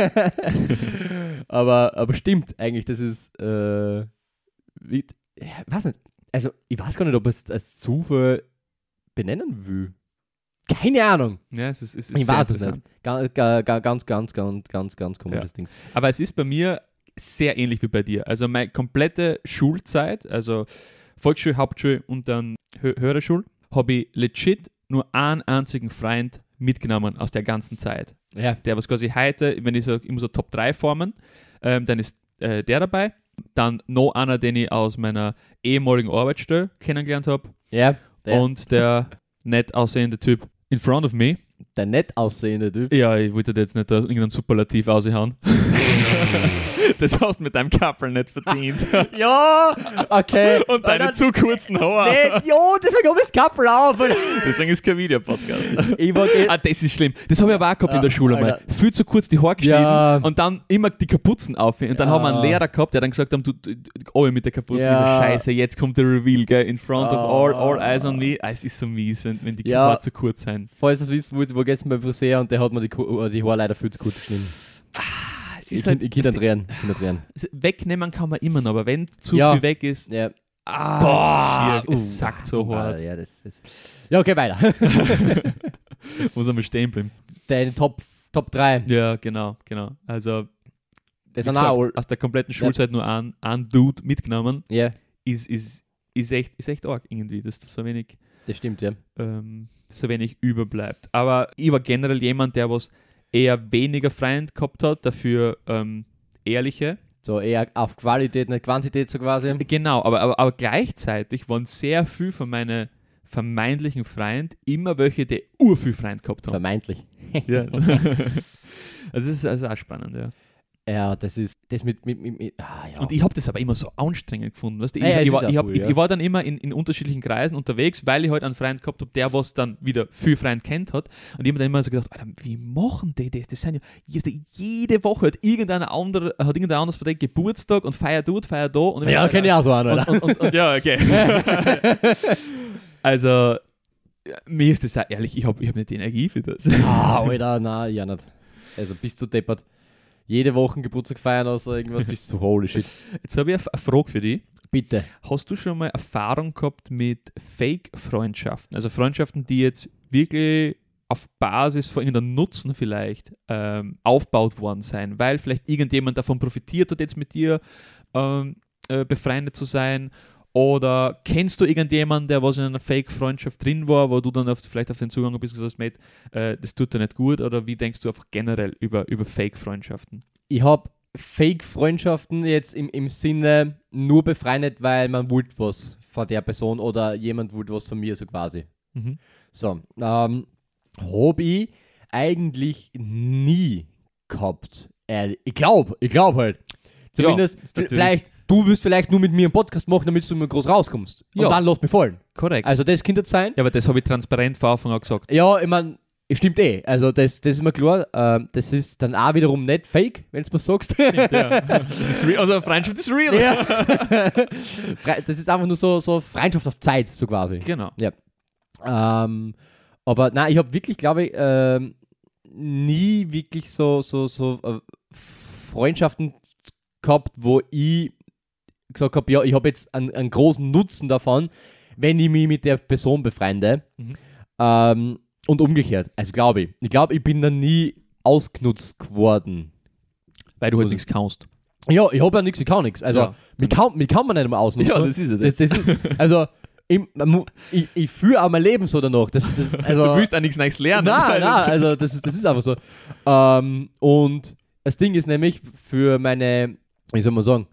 aber, aber stimmt eigentlich, das ist, äh, wie, ja, weiß nicht, also ich weiß gar nicht, ob ich es als Zufall benennen will. Keine Ahnung. ja, es ist, es ist Ich weiß es nicht. Ga, ga, ga, ganz, ganz, ganz, ganz, ganz komisches Ding. Aber es ist bei mir sehr ähnlich wie bei dir. Also meine komplette Schulzeit, also Volksschule, Hauptschule und dann Hö höhere Schule, habe ich legit nur einen einzigen Freund mitgenommen aus der ganzen Zeit. Ja. Der, was quasi heute, wenn ich so immer so Top 3 formen, ähm, dann ist äh, der dabei. Dann noch einer, den ich aus meiner ehemaligen Arbeitsstelle kennengelernt habe. Ja. Der, Und der nett aussehende Typ in front of me. Der nett aussehende Typ. Ja, ich wollte jetzt nicht da irgendeinen Superlativ aushauen. (laughs) das hast du mit deinem Kappel nicht verdient. (laughs) ja, okay. Und deine dann- zu kurzen Haare. Nee, jo, deswegen habe ich das Kappel auf. Deswegen ist kein Videopodcast. ich ge- Ah, das ist schlimm. Das habe ich aber auch gehabt in der Ah, Schule mal. Alter. Viel zu kurz die Haare geschnitten Ja. und dann immer die Kapuzen auf. Und dann Ja. haben wir einen Lehrer gehabt, der dann gesagt hat, du, du, du alle mit der Kapuze, Ja. Scheiße, jetzt kommt der Reveal, gell, in front of all, Ah. all eyes on me. Ah, es ist so mies, wenn, wenn die Ja. Haare zu kurz sind. Falls ihr es wo ich war gestern beim Friseur und der hat mir die, Ku- die Haare leider viel zu kurz geschnitten. Es Ich halt, ich kann drehen. Drehen. wegnehmen kann man immer noch, aber wenn zu Ja. viel weg ist, Ja. ah, Boah, schier, es uh, sackt so uh, hart. Ja, das, das. ja, okay, weiter. (laughs) (laughs) Muss einmal stehen bleiben. Deine Top, Top 3. Ja, genau, genau. Also, Das gesagt, auch aus der kompletten Schulzeit nur ein, ein Dude mitgenommen, Ja, ist, ist, ist, echt, ist echt arg irgendwie, dass das so wenig, das stimmt, ja. ähm, so wenig überbleibt. Aber ich war generell jemand, der was eher weniger Freund gehabt hat, dafür ähm, ehrliche. So eher auf Qualität, nicht Quantität so quasi. Genau, aber, aber, aber gleichzeitig waren sehr viel von meinen vermeintlichen Freund immer welche, die urviel Freund gehabt haben. Vermeintlich. ja. (laughs) (laughs) also das ist also auch spannend, ja. Ja, das ist, das mit, mit, mit, mit ah, ja. Und ich habe das aber immer so anstrengend gefunden. Weißt du? ich, Ja, ich, war, ich, hab, ich, ja. ich war dann immer in, in unterschiedlichen Kreisen unterwegs, weil ich halt einen Freund gehabt habe, der was dann wieder viel Freund kennt hat. Und ich habe dann immer so gedacht, Alter, wie machen die das? Das sind ja jede- Woche hat irgendeiner andere, hat irgendein anderes von Geburtstag und feiert dort, feiert da. Und ja, kenne ich auch so an, und, oder? und, und, ja, okay. (laughs) also, mir ist das auch ehrlich, ich habe ich hab nicht die Energie für das. Ah, Alter, nein, ja nicht. Also bist du deppert. Jede Woche Geburtstag feiern oder so irgendwas, bist du holy shit. Jetzt habe ich eine Frage für dich. Bitte. Hast du schon mal Erfahrung gehabt mit Fake-Freundschaften? Also Freundschaften, die jetzt wirklich auf Basis von irgendeinem Nutzen vielleicht ähm, aufgebaut worden sein, weil vielleicht irgendjemand davon profitiert hat, jetzt mit dir ähm, äh, befreundet zu sein. Oder kennst du irgendjemanden, der was in einer Fake-Freundschaft drin war, wo du dann auf, vielleicht auf den Zugang bist und gesagt hast, Mate, äh, das tut dir nicht gut? Oder wie denkst du einfach generell über, über Fake-Freundschaften? Ich habe Fake-Freundschaften jetzt im, im Sinne nur befreundet, weil man wollte was von der Person oder jemand wollte was von mir, so quasi. Mhm. So, ähm, ich eigentlich nie gehabt. Ehrlich. Ich glaube, ich glaube halt. Zumindest, natürlich- vielleicht, du wirst vielleicht nur mit mir einen Podcast machen, damit du mir groß rauskommst. Und Ja. dann lass mich fallen. Korrekt. Also das könnte sein. ja, aber das habe ich transparent von Anfang an gesagt. Ja, ich meine, stimmt eh. Also das, das ist mir klar. Ähm, das ist dann auch wiederum nicht fake, wenn du mir sagst. ja. Das ist real. Also Freundschaft ist real. Ja. (laughs) Das ist einfach nur so, so Freundschaft auf Zeit, so quasi. Genau. Ähm, aber nein, ich habe wirklich, glaube ich, ähm, nie wirklich so, so, so äh, Freundschaften gehabt, wo ich gesagt habe, ja, ich habe jetzt einen, einen großen Nutzen davon, wenn ich mich mit der Person befreunde. Mhm. Ähm, und umgekehrt. Also glaube ich. Ich glaube, ich bin da nie ausgenutzt geworden. Weil du halt nichts kannst. Ja, ich habe ja nichts, ich kann nichts. Also, Ja. mich, kann, mich kann man nicht mehr ausnutzen. ist ja Das, das ist, also, ich, ich, ich fühle auch mein Leben so danach. Das, das, (laughs) also, du willst auch nichts Neues lernen. Nein, nein, also das ist, das ist einfach so. Ähm, und das Ding ist nämlich für meine, wie soll man sagen,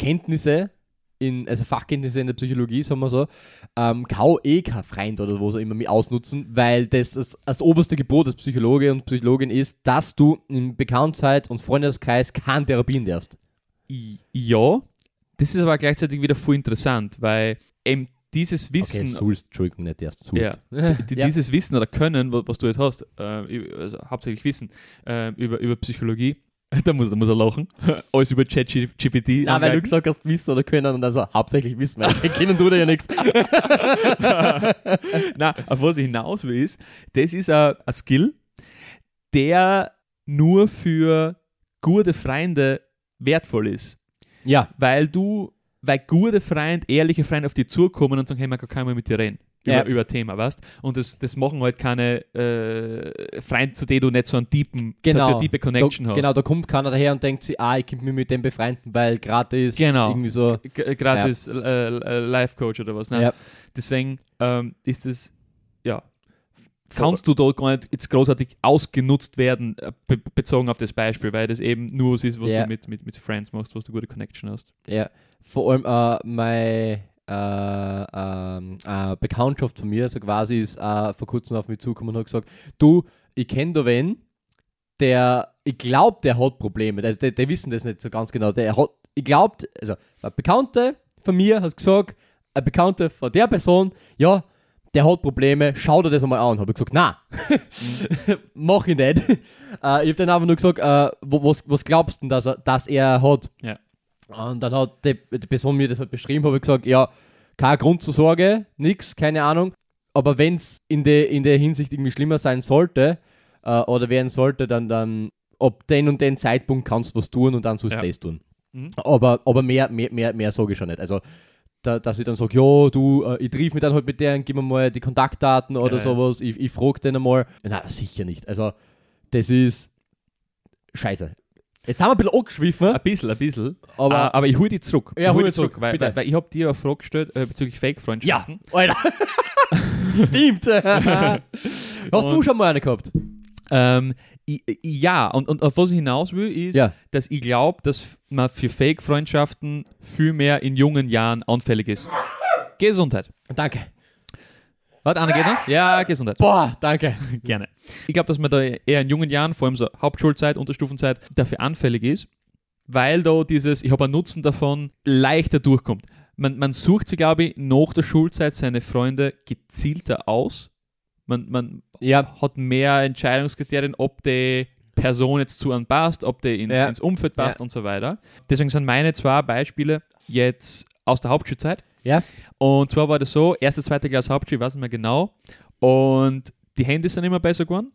Kenntnisse, in, also Fachkenntnisse in der Psychologie, sagen wir so, ähm, eh kein Freund oder wo so immer ausnutzen, weil das das, das oberste Gebot des Psychologe und Psychologin ist, dass du in Bekanntheit und Freundeskreis keine Therapien darfst. Ja, das ist aber gleichzeitig wieder voll interessant, weil eben dieses Wissen, sollst, Entschuldigung, nicht erst, sollst. Ja. (laughs) die, Ja. dieses Wissen oder Können, wa- was du jetzt hast, äh, also hauptsächlich Wissen äh, über, über Psychologie, (laughs) da muss, da muss er lachen, (laughs) alles über ChatGPT. Nein, weil du gesagt hast, wissen oder können und also hauptsächlich wissen, weil (laughs) kennen tut er ja nichts. Nein, auf was ich hinaus will, ist, das ist ein ein Skill, der nur für gute Freunde wertvoll ist. Ja, Weil du, weil gute Freunde, ehrliche Freunde auf dich zukommen und sagen, hey, man kann mal mit dir reden. Über, Ja. über Thema, weißt Und das, das machen halt keine äh, Freunde, zu denen du nicht so einen tiefen, Genau. so eine tiefe Connection da, hast. Genau, da kommt keiner daher und denkt sich, ah, ich könnte mich mit dem befreunden, weil gratis Genau. irgendwie so. G- gratis äh, äh, Life-Coach oder was. Ne? Ja. Deswegen ähm, ist es, ja, kannst du dort gar nicht jetzt großartig ausgenutzt werden, äh, be bezogen auf das Beispiel, weil das eben nur was ist, was Ja. du mit, mit, mit Friends machst, was du gute Connection hast. Ja, vor allem äh, meine äh, ähm, äh, Bekanntschaft von mir, so quasi, ist äh, vor kurzem auf mich zugekommen und hat gesagt, du, ich kenne da wen, der, ich glaube, der hat Probleme. Also, die, die wissen das nicht so ganz genau. Der hat, ich glaube, also eine Bekannte von mir hat gesagt, eine Bekannte von der Person, ja, der hat Probleme, schau dir das einmal an. Habe ich gesagt, na, (laughs) mach ich nicht. (laughs) äh, ich habe dann einfach nur gesagt, äh, was, was glaubst du dass er, dass er hat? Ja. Und dann hat die, die Person mir das halt beschrieben, habe ich gesagt, ja, kein Grund zur Sorge, nix, keine Ahnung. Aber wenn es in der in der Hinsicht irgendwie schlimmer sein sollte äh, oder werden sollte, dann, dann ab den und den Zeitpunkt kannst du was tun und dann sollst du Ja. das tun. Mhm. Aber, aber mehr, mehr, mehr, mehr sage ich schon nicht. Also, da, dass ich dann sage, ja, du, äh, ich triff mich dann halt mit denen, gib mir mal die Kontaktdaten oder Ja, ja. sowas, ich, ich frage den einmal. Na, sicher nicht. Also, das ist scheiße. Jetzt haben wir ein bisschen angeschwiffen, Ein bisschen, ein bisschen. aber Ah, aber ich hole die zurück. Ja, ich hol die die zurück, weil, weil, weil ich habe dir eine Frage gestellt äh, bezüglich Ja, Fake-Freundschaften. Alter. (laughs) Stimmt. (laughs) Hast du Und- schon mal eine gehabt? Ähm, i- i- ja, und, und auf was ich hinaus will, ist, Ja. dass ich glaube, dass man für Fake-Freundschaften viel mehr in jungen Jahren anfällig ist. Gesundheit. Danke. Geht (laughs) noch? Ja, Gesundheit. Boah, danke. (laughs) Gerne. Ich glaube, dass man da eher in jungen Jahren, vor allem so Hauptschulzeit, Unterstufenzeit, dafür anfällig ist, weil da dieses, ich habe einen Nutzen davon, leichter durchkommt. Man, man sucht sich, glaube ich, nach der Schulzeit seine Freunde gezielter aus. Man, man Ja, hat mehr Entscheidungskriterien, ob die Person jetzt zu einem passt, ob die ins, Ja. ins Umfeld passt und so weiter. Deswegen sind meine zwei Beispiele jetzt aus der Hauptschulzeit. Ja. Und zwar war das so, erste, zweite Klasse Hauptschule, ich weiß nicht mehr genau. Und die Handys sind immer besser geworden.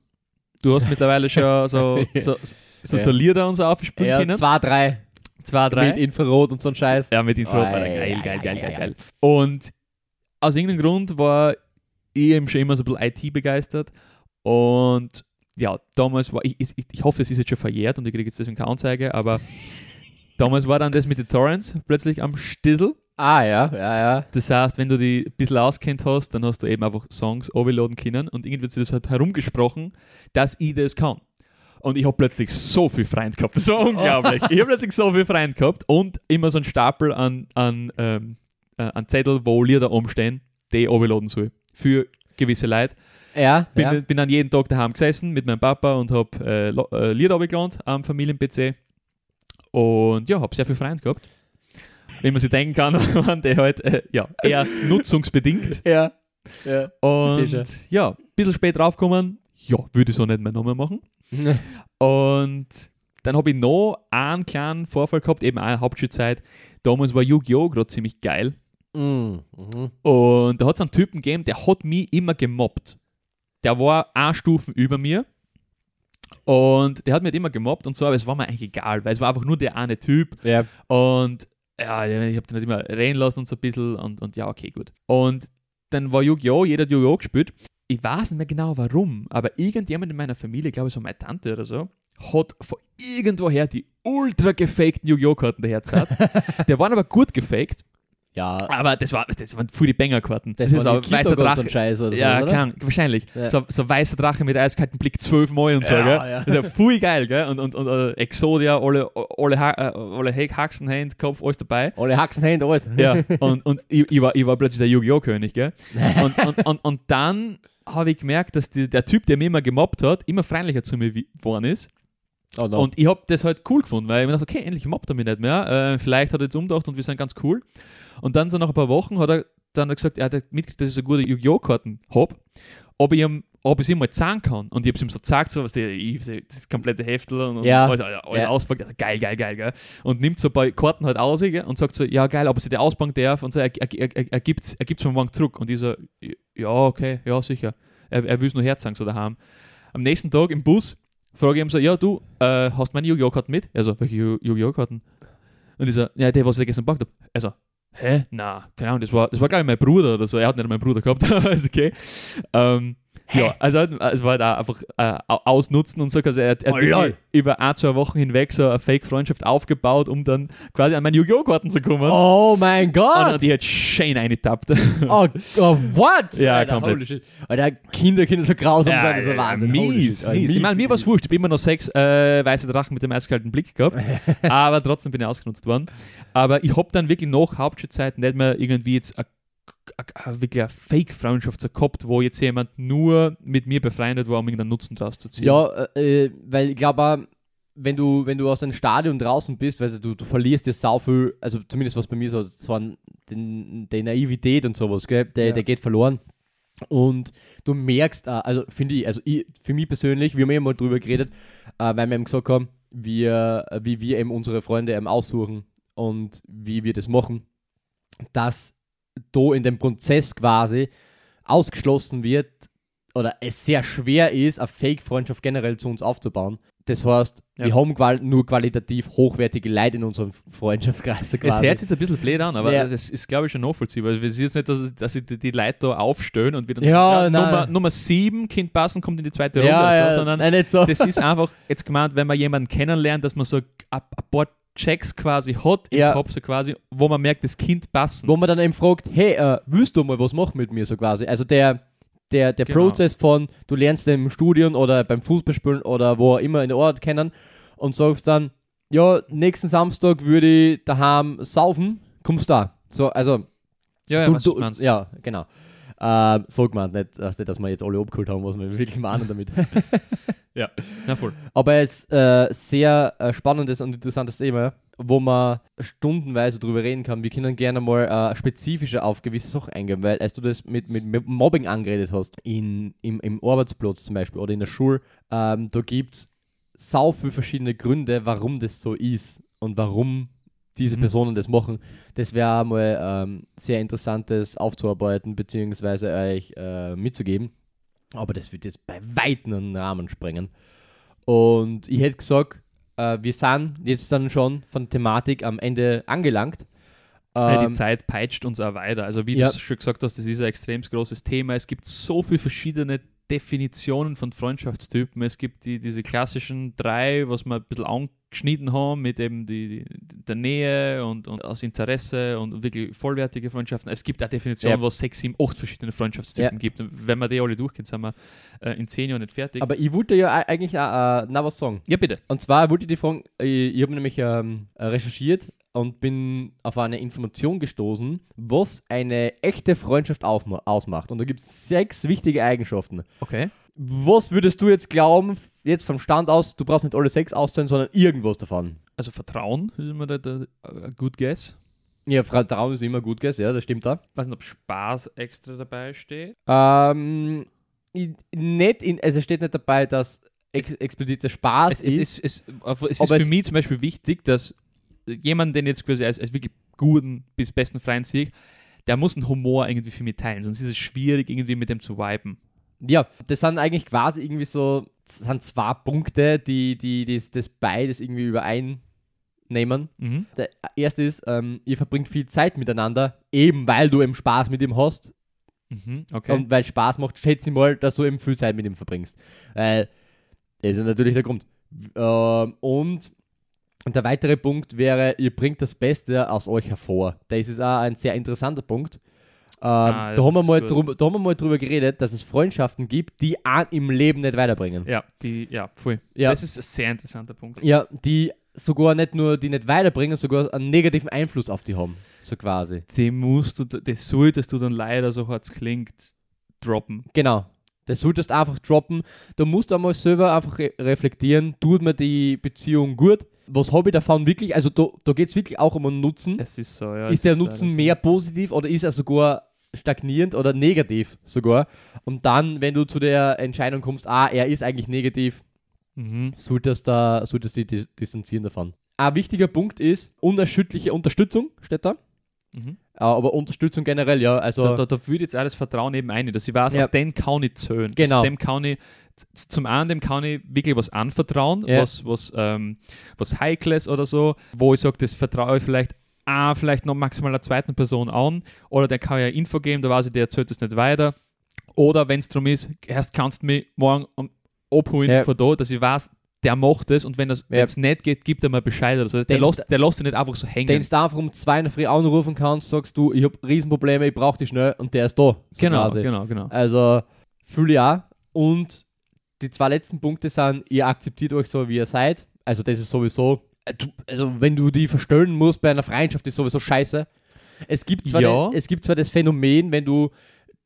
Du hast mittlerweile schon (laughs) so, so, so, so Ja. Lieder und so aufspielen ja können. zwei, drei. Zwei, drei. Mit Infrarot und so ein Scheiß. Ja, mit Infrarot war der Ei, geil, ei, geil, ei, geil, ei, geil, ei. geil. Und aus irgendeinem Grund war ich eben schon immer so ein bisschen IT begeistert. Und ja, damals war ich, ich, ich hoffe, das ist jetzt schon verjährt und ich kriege jetzt deswegen keine Anzeige, aber (laughs) damals war dann das mit den Torrents plötzlich am Stissel. Ah, ja, ja, ja. Das heißt, wenn du die ein bisschen auskennt hast, dann hast du eben einfach Songs overladen können und irgendwie wird sich das halt herumgesprochen, dass ich das kann. Und ich habe plötzlich so viel Freund gehabt. Das war (laughs) unglaublich. ich habe plötzlich so viel Freund gehabt und immer so einen Stapel an, an, ähm, äh, an Zettel, wo Lieder umstehen, die ich overladen soll. Für gewisse Leute. Ja, Bin, ja. bin dann jeden Tag daheim gesessen mit meinem Papa und habe äh, äh, Lieder runtergeladen am Familien-PC. Und ja, habe sehr viel Freund gehabt. Wenn man sich denken kann, (laughs) waren die halt äh, ja, eher nutzungsbedingt. (laughs) Ja. ja. Und ja, ein bisschen spät draufgekommen, ja, würde ich so nicht mehr nochmal machen. (laughs) Und dann habe ich noch einen kleinen Vorfall gehabt, eben auch Hauptschulzeit. Damals war Yu-Gi-Oh! gerade ziemlich geil. Mm, mhm. Und da hat es einen Typen gegeben, der hat mich immer gemobbt. Der war eine Stufen über mir. Und der hat mich halt immer gemobbt und so, aber es war mir eigentlich egal, weil es war einfach nur der eine Typ. Ja. Und ja, ich habe den halt immer reden lassen und so ein bisschen und, und ja, okay, gut. Und dann war Yu-Gi-Oh!, jeder hat Yu-Gi-Oh! gespielt. Ich weiß nicht mehr genau warum, aber irgendjemand in meiner Familie, glaube ich so meine Tante oder so, hat von irgendwoher die ultra gefakten Yu-Gi-Oh! Karten dahergezahlt. (laughs) der waren aber gut gefaked, Ja, aber das, war, das waren die Banger-Karten. das, ist war ein weißer so Drache. Scheiß oder Ja, so, klar, wahrscheinlich. Ja. So, so weißer Drache mit eiskaltem Blick zwölfmal und so, Ja, gell? ja. Das ist ja voll geil, gell? Und, und, und äh, Exodia, alle, alle, ha äh, alle Heck, Haxen, Hand, Kopf, alles dabei. Alle Haxen, Hände, alles. (laughs) Ja, und, und ich, ich, war, ich war plötzlich der Yu-Gi-Oh! König, gell? Und, (laughs) und, und, und dann habe ich gemerkt, dass die, der Typ, der mich immer gemobbt hat, immer freundlicher zu mir geworden ist. Oh, no. Und ich habe das halt cool gefunden, weil ich mir dachte, okay, endlich mobbt er mich nicht mehr. Äh, vielleicht hat er jetzt umgedacht und wir sind ganz cool. Und dann so nach ein paar Wochen hat er dann gesagt, er hat mitgekriegt, dass ich so gute Yu-Gi-Oh! Karten habe, ob ich ihm ob ich sie mal zeigen kann. Und ich habe ihm so gezeigt, so, was die, ich, das komplette Heftel und, Ja. alles, alles Ja. auspackt. Also, geil, geil, geil, gell? Und nimmt so ein paar Karten halt aus gell? und sagt so, ja geil, ob er sie die auspacken darf und so, er, er, er, er, gibt es mir morgen zurück. Und ich so, ja, okay, ja, sicher. Er, er will es nur herzeigen, so daheim. Am nächsten Tag im Bus frage ich ihm so, ja du, äh, hast meine Yu-Gi-Oh! Karten mit? Er so, welche Yu- Yu-Gi-Oh! Karten? Und ich so, ja, die, was ich gestern gepackt habe. Er so, hä? Na, keine Ahnung, das war, das war glaube ich mein Bruder oder so. Er hat nicht meinen Bruder gehabt, (laughs) ist okay. Ähm, ja, also es war halt einfach äh, ausnutzen und so. Also er, er hat oh, über ein, zwei Wochen hinweg so eine Fake-Freundschaft aufgebaut, um dann quasi an meinen Yu-Gi-Oh! Karten zu kommen. Oh mein Gott! Und die hat schön eingetappt. (laughs) Oh, oh what? Ja, Alter, komplett. Alter, Kinder können so grausam ja, sein, das ist ja, Wahnsinn. Mies, mies. Ich meine, mir war es wurscht. Ich habe immer noch sechs äh, weiße Drachen mit dem eiskalten Blick gehabt, (laughs) aber trotzdem bin ich ausgenutzt worden. Aber ich habe dann wirklich nach Hauptschulzeit nicht mehr irgendwie jetzt eine wirklich eine Fake-Freundschaft gehabt, wo jetzt jemand nur mit mir befreundet war, um irgendeinen Nutzen draus zu ziehen. Ja, äh, weil ich glaube, wenn du, wenn du aus einem Stadion draußen bist, weil du, du verlierst dir sau viel, also zumindest was bei mir so, so an den, die Naivität und sowas, gell, der, ja. der geht verloren. Und du merkst, also finde ich, also ich, für mich persönlich, wir haben ja mal drüber geredet, äh, weil wir eben gesagt haben, wir, wie wir eben unsere Freunde eben aussuchen und wie wir das machen, dass da in dem Prozess quasi ausgeschlossen wird oder es sehr schwer ist, eine Fake-Freundschaft generell zu uns aufzubauen. Das heißt, ja. wir haben qual nur qualitativ hochwertige Leute in unserem Freundschaftskreis. Quasi. Es hört sich jetzt ein bisschen blöd an, aber ja. das ist, glaube ich, schon nachvollziehbar. Wir sehen jetzt nicht, dass, dass sie die Leute da aufstellen und wieder ja, ja, Nummer, Nummer sieben Kind passen, kommt in die zweite Runde. Ja, so, sondern nein, so. das ist einfach jetzt gemeint, wenn man jemanden kennenlernt, dass man so ein, ein paar Checks quasi hat im ja. Kopf, so quasi, wo man merkt, das Kind passen. Wo man dann eben fragt, hey, äh, willst du mal was machen mit mir, so quasi. Also der, der, der genau. Prozess von, du lernst im Studium oder beim Fußballspielen oder wo auch immer in der Ort kennen und sagst dann, ja, nächsten Samstag würde ich daheim saufen, kommst da. So, also, ja, ja, du, du, ja genau. Äh, sagt man nicht, dass, dass wir jetzt alle abgeholt haben, was wir wirklich meinen damit. (laughs) ja, na voll. Aber es ist äh, sehr äh, spannendes und interessantes Thema, wo man stundenweise drüber reden kann. Wir können gerne mal äh, spezifischer auf gewisse Sachen eingehen, weil als du das mit, mit, mit Mobbing angeredet hast, in, im, im Arbeitsplatz zum Beispiel oder in der Schule, ähm, da gibt es sau viele verschiedene Gründe, warum das so ist und warum diese mhm. Personen das machen. Das wäre mal ähm, sehr interessantes aufzuarbeiten bzw. euch äh, mitzugeben. Aber das wird jetzt bei weitem einen Rahmen sprengen. Und ich hätte gesagt, äh, wir sind jetzt dann schon von Thematik am Ende angelangt. Ja, die ähm, Zeit peitscht uns auch weiter. Also wie ja. du schon gesagt hast, das ist ein extrem großes Thema. Es gibt so viele verschiedene Definitionen von Freundschaftstypen. Es gibt die, diese klassischen drei, was wir ein bisschen angeschnitten haben, mit eben die, die der Nähe und, und aus Interesse und wirklich vollwertige Freundschaften. Es gibt auch Definitionen, ja. wo es sechs, sieben, acht verschiedene Freundschaftstypen ja. gibt. Und wenn wir die alle durchgehen, sind wir äh, in zehn Jahren nicht fertig. Aber ich wollte ja eigentlich auch äh, noch was sagen. Ja, bitte. Und zwar wollte ich die fragen, ich, ich habe nämlich ähm, recherchiert und bin auf eine Information gestoßen, was eine echte Freundschaft ausmacht. Und da gibt es sechs wichtige Eigenschaften. Okay. Was würdest du jetzt glauben, jetzt vom Stand aus, du brauchst nicht alle sechs auszählen, sondern irgendwas davon? Also Vertrauen ist immer der, der, der Good Guess. Ja, Vertrauen ist immer gut, guess, ja, das stimmt da. Ich weiß nicht, ob Spaß extra dabei steht. Ähm, nicht in, also steht nicht dabei, dass ex expliziter Spaß es, ist. Es, es, es, es ist für mich zum Beispiel wichtig, dass jemand, den jetzt quasi als, als wirklich guten bis besten Freund sehe, der muss einen Humor irgendwie für mich teilen, sonst ist es schwierig, irgendwie mit dem zu viben. Ja, das sind eigentlich quasi irgendwie so, sind zwei Punkte, die, die, die das, das beides irgendwie übereinnehmen. Mhm. Der erste ist, ähm, ihr verbringt viel Zeit miteinander, eben weil du eben Spaß mit ihm hast. Mhm, okay. Und weil Spaß macht, schätze ich mal, dass du eben viel Zeit mit ihm verbringst. Weil, das ist natürlich der Grund. Ähm, und und der weitere Punkt wäre, ihr bringt das Beste aus euch hervor. Das ist auch ein sehr interessanter Punkt. Ähm, ah, da, haben wir mal drüber, da haben wir mal drüber geredet, dass es Freundschaften gibt, die einen im Leben nicht weiterbringen. Ja, die, ja, voll. Ja. Das ist ein sehr interessanter Punkt. Ja, die sogar nicht nur die nicht weiterbringen, sogar einen negativen Einfluss auf die haben. So quasi. Die musst du, das solltest du dann leider, so hart es klingt, droppen. Genau. Das solltest einfach droppen. Du musst einmal selber einfach re reflektieren, tut mir die Beziehung gut? Was habe ich davon wirklich? Also da, da geht es wirklich auch um einen Nutzen. Es ist so, ja. Ist der Nutzen mehr positiv oder ist er sogar stagnierend oder negativ sogar? Und dann, wenn du zu der Entscheidung kommst, ah, er ist eigentlich negativ, mhm. solltest, da, solltest du dich distanzieren davon. Ein wichtiger Punkt ist unerschütterliche Unterstützung, steht da. Mhm. Aber Unterstützung generell, ja. Also da, da, da würde jetzt alles Vertrauen eben ein, dass ich weiß, ja. auf den kann ich zählen. Genau. Also dem kann ich zum einen dem kann ich wirklich was anvertrauen, ja. was, was, ähm, was Heikles oder so, wo ich sage, das vertraue ich vielleicht ah, vielleicht noch maximal einer zweiten Person an oder der kann ja Info geben, da weiß ich, der erzählt es nicht weiter. Oder wenn es darum ist, erst kannst du mich morgen abholen ja. von da, dass ich weiß, der macht es und wenn es ja. nicht geht, gibt er mal Bescheid oder so. Der lässt, der lässt dich nicht einfach so hängen. Den du einfach um zwei in der Früh anrufen kannst, sagst du, ich habe Riesenprobleme, ich brauche dich schnell und der ist da. So genau, quasi. genau, genau. Also fühle ich auch. Und die zwei letzten Punkte sind, ihr akzeptiert euch so, wie ihr seid. Also das ist sowieso, äh, also wenn du die verstellen musst bei einer Freundschaft, ist sowieso scheiße. Es gibt zwar, ja. den, es gibt zwar das Phänomen, wenn du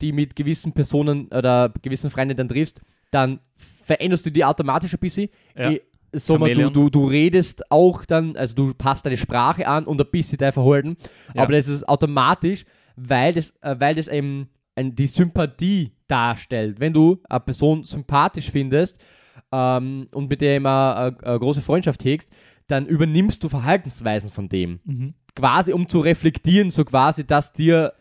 die mit gewissen Personen oder gewissen Freunden dann triffst, dann veränderst du die automatisch ein bisschen. Ja. So mal, du, du, du redest auch dann, also du passt deine Sprache an und ein bisschen dein Verhalten, ja. aber das ist automatisch, weil das, äh, weil das eben ein, die Sympathie darstellt. Wenn du eine Person sympathisch findest ähm, und mit der immer eine, eine, große Freundschaft hegst, dann übernimmst du Verhaltensweisen von dem. Mhm. Quasi um zu reflektieren, so quasi, dass dir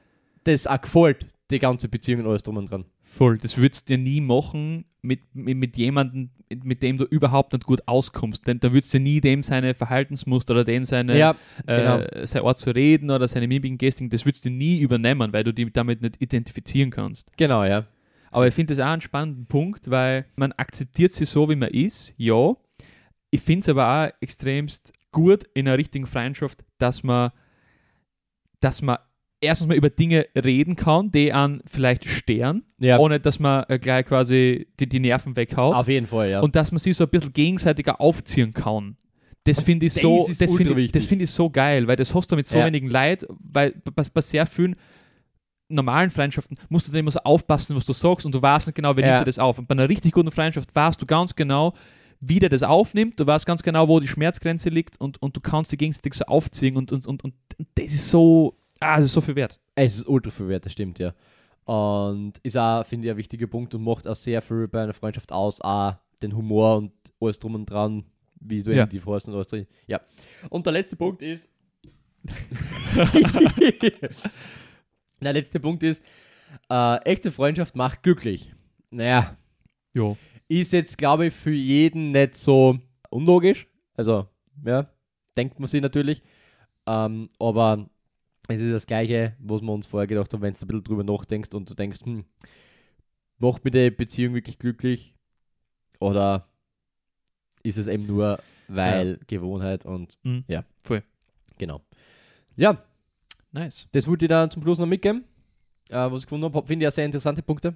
das auch gefällt, die ganze Beziehung und alles drum und dran. Voll, das würdest du dir nie machen mit, mit, mit jemandem, mit dem du überhaupt nicht gut auskommst. Denn da würdest du nie dem seine Verhaltensmuster oder den seine, ja, genau. äh, sein Ort zu reden oder seine Mimiken, Gestik, das würdest du nie übernehmen, weil du die damit nicht identifizieren kannst. Genau, ja. Aber ich finde das auch einen spannenden Punkt, weil man akzeptiert sie so, wie man ist, ja. Ich finde es aber auch extremst gut in einer richtigen Freundschaft, dass man, dass man erstens mal über Dinge reden kann, die an vielleicht stören, ja. ohne dass man äh, gleich quasi die, die Nerven weghaut. Auf jeden Fall, ja. Und dass man sie so ein bisschen gegenseitiger aufziehen kann. Das finde ich, so, das find ich, find ich so geil, weil das hast du mit so ja. wenigen Leid, weil bei, bei sehr vielen normalen Freundschaften musst du dann immer so aufpassen, was du sagst und du weißt nicht genau, wer ja. nimmt dir das auf. Und bei einer richtig guten Freundschaft weißt du ganz genau, wie der das aufnimmt, du weißt ganz genau, wo die Schmerzgrenze liegt und, und du kannst die gegenseitig so aufziehen und, und, und, und das ist so, Ah, es ist so viel wert. Es ist ultra viel wert, das stimmt, ja. Und ist auch, finde ich, ein wichtiger Punkt und macht auch sehr viel bei einer Freundschaft aus, auch den Humor und alles drum und dran, wie du ja. die freust und alles drin. Ja. Und der letzte Punkt ist. (laughs) (laughs) der letzte Punkt ist, äh, echte Freundschaft macht glücklich. Naja. Jo. Ist jetzt, glaube ich, für jeden nicht so unlogisch. Also, ja, denkt man sich natürlich. Ähm, aber es ist das Gleiche, was wir uns vorher gedacht haben, wenn du ein bisschen drüber nachdenkst und du denkst, hm, macht mir die Beziehung wirklich glücklich? Oder ist es eben nur, weil ja. Gewohnheit und mhm. ja. Voll. Genau. Ja. Nice. Das wollte ich dann zum Schluss noch mitgeben. Äh, was ich gefunden habe, finde ich ja sehr interessante Punkte.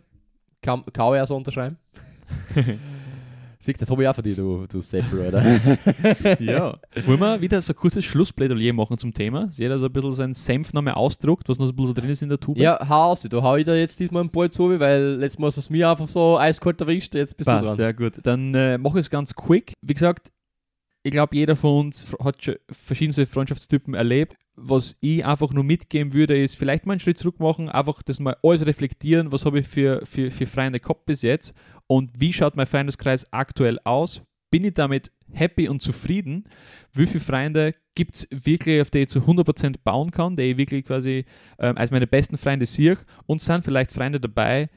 Kann, kann ich ja so unterschreiben. (laughs) Siehst das habe ich auch von dir, du, du Sepp, oder? (laughs) ja. Wollen wir wieder so ein kurzes Schlussplädoyer machen zum Thema? Dass jeder so ein bisschen seinen Senf nochmal ausdruckt, was noch so ein bisschen drin ist in der Tube? Ja, hau aus. Da hau ich da jetzt diesmal einen Ball zu, weil letztes Mal hast du es mir einfach so eiskalt erwischt, jetzt bist Passt, du dran. sehr gut. Dann äh, mache ich es ganz quick. Wie gesagt, ich glaube, jeder von uns hat schon verschiedene Freundschaftstypen erlebt. Was ich einfach nur mitgeben würde, ist vielleicht mal einen Schritt zurück machen, einfach das mal alles reflektieren, was habe ich für, für, für Freunde gehabt bis jetzt und wie schaut mein Freundeskreis aktuell aus? Bin ich damit happy und zufrieden? Wie viele Freunde gibt es wirklich, auf die ich zu 100% bauen kann, die ich wirklich quasi ähm, als meine besten Freunde sehe? Und sind vielleicht Freunde dabei,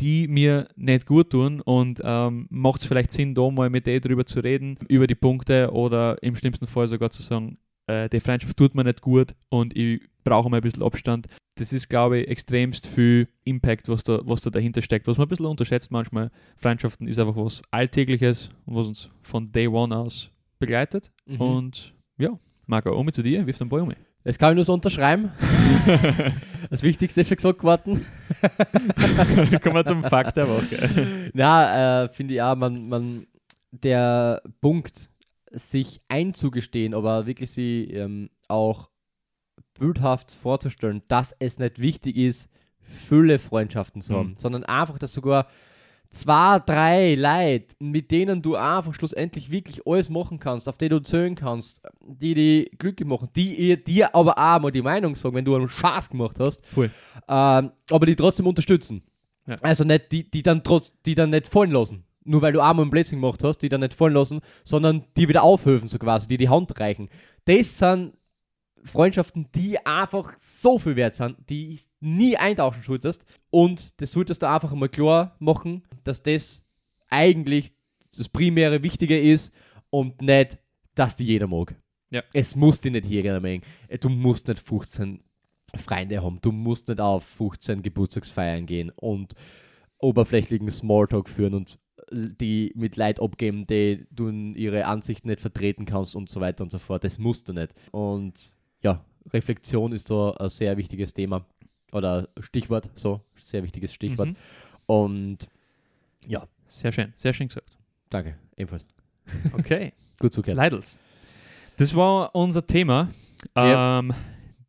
die mir nicht gut tun und ähm, macht es vielleicht Sinn, da mal mit denen drüber zu reden, über die Punkte oder im schlimmsten Fall sogar zu sagen, äh, die Freundschaft tut mir nicht gut und ich brauche mal ein bisschen Abstand das ist, glaube ich, extremst viel Impact, was da, was da dahinter steckt. Was man ein bisschen unterschätzt manchmal. Freundschaften ist einfach was Alltägliches, was uns von Day One aus begleitet. Mhm. Und ja, Marco, um zu dir, wirf den Ball um. Das kann ich nur so unterschreiben. (laughs) das Wichtigste ist schon gesagt geworden. (laughs) Kommen wir zum Fakt der Woche. Na, äh, finde ich auch, man, man, der Punkt, sich einzugestehen, aber wirklich sie ähm, auch bildhaft vorzustellen, dass es nicht wichtig ist, Fülle Freundschaften zu haben, mhm. sondern einfach, dass sogar zwei, drei Leute, mit denen du einfach schlussendlich wirklich alles machen kannst, auf die du zählen kannst, die die glücklich machen, die dir aber auch mal die Meinung sagen, wenn du einen Schatz gemacht hast, ähm, aber die trotzdem unterstützen. Ja. Also nicht, die, die, dann trotz, die dann nicht fallen lassen. Nur weil du einmal ein Blödsinn gemacht hast, die dann nicht fallen lassen, sondern die wieder aufhöfen, so quasi, die die Hand reichen. Das sind Freundschaften, die einfach so viel wert sind, die nie eintauschen solltest. Und das solltest du einfach mal klar machen, dass das eigentlich das primäre Wichtige ist und nicht, dass die jeder mag. Ja. Es muss dich nicht hier gerne mengen. Du musst nicht 15 Freunde haben. Du musst nicht auf 15 Geburtstagsfeiern gehen und oberflächlichen Smalltalk führen und die mit Leid abgeben, die du ihre Ansichten nicht vertreten kannst und so weiter und so fort. Das musst du nicht. Und ja, Reflexion ist so ein sehr wichtiges Thema oder Stichwort, so sehr wichtiges Stichwort. Mhm. Und ja, Sehr schön, sehr schön gesagt. danke, ebenfalls. Okay, (laughs) Gut zugehört. Leidels. Das war unser Thema. Ja. Ähm,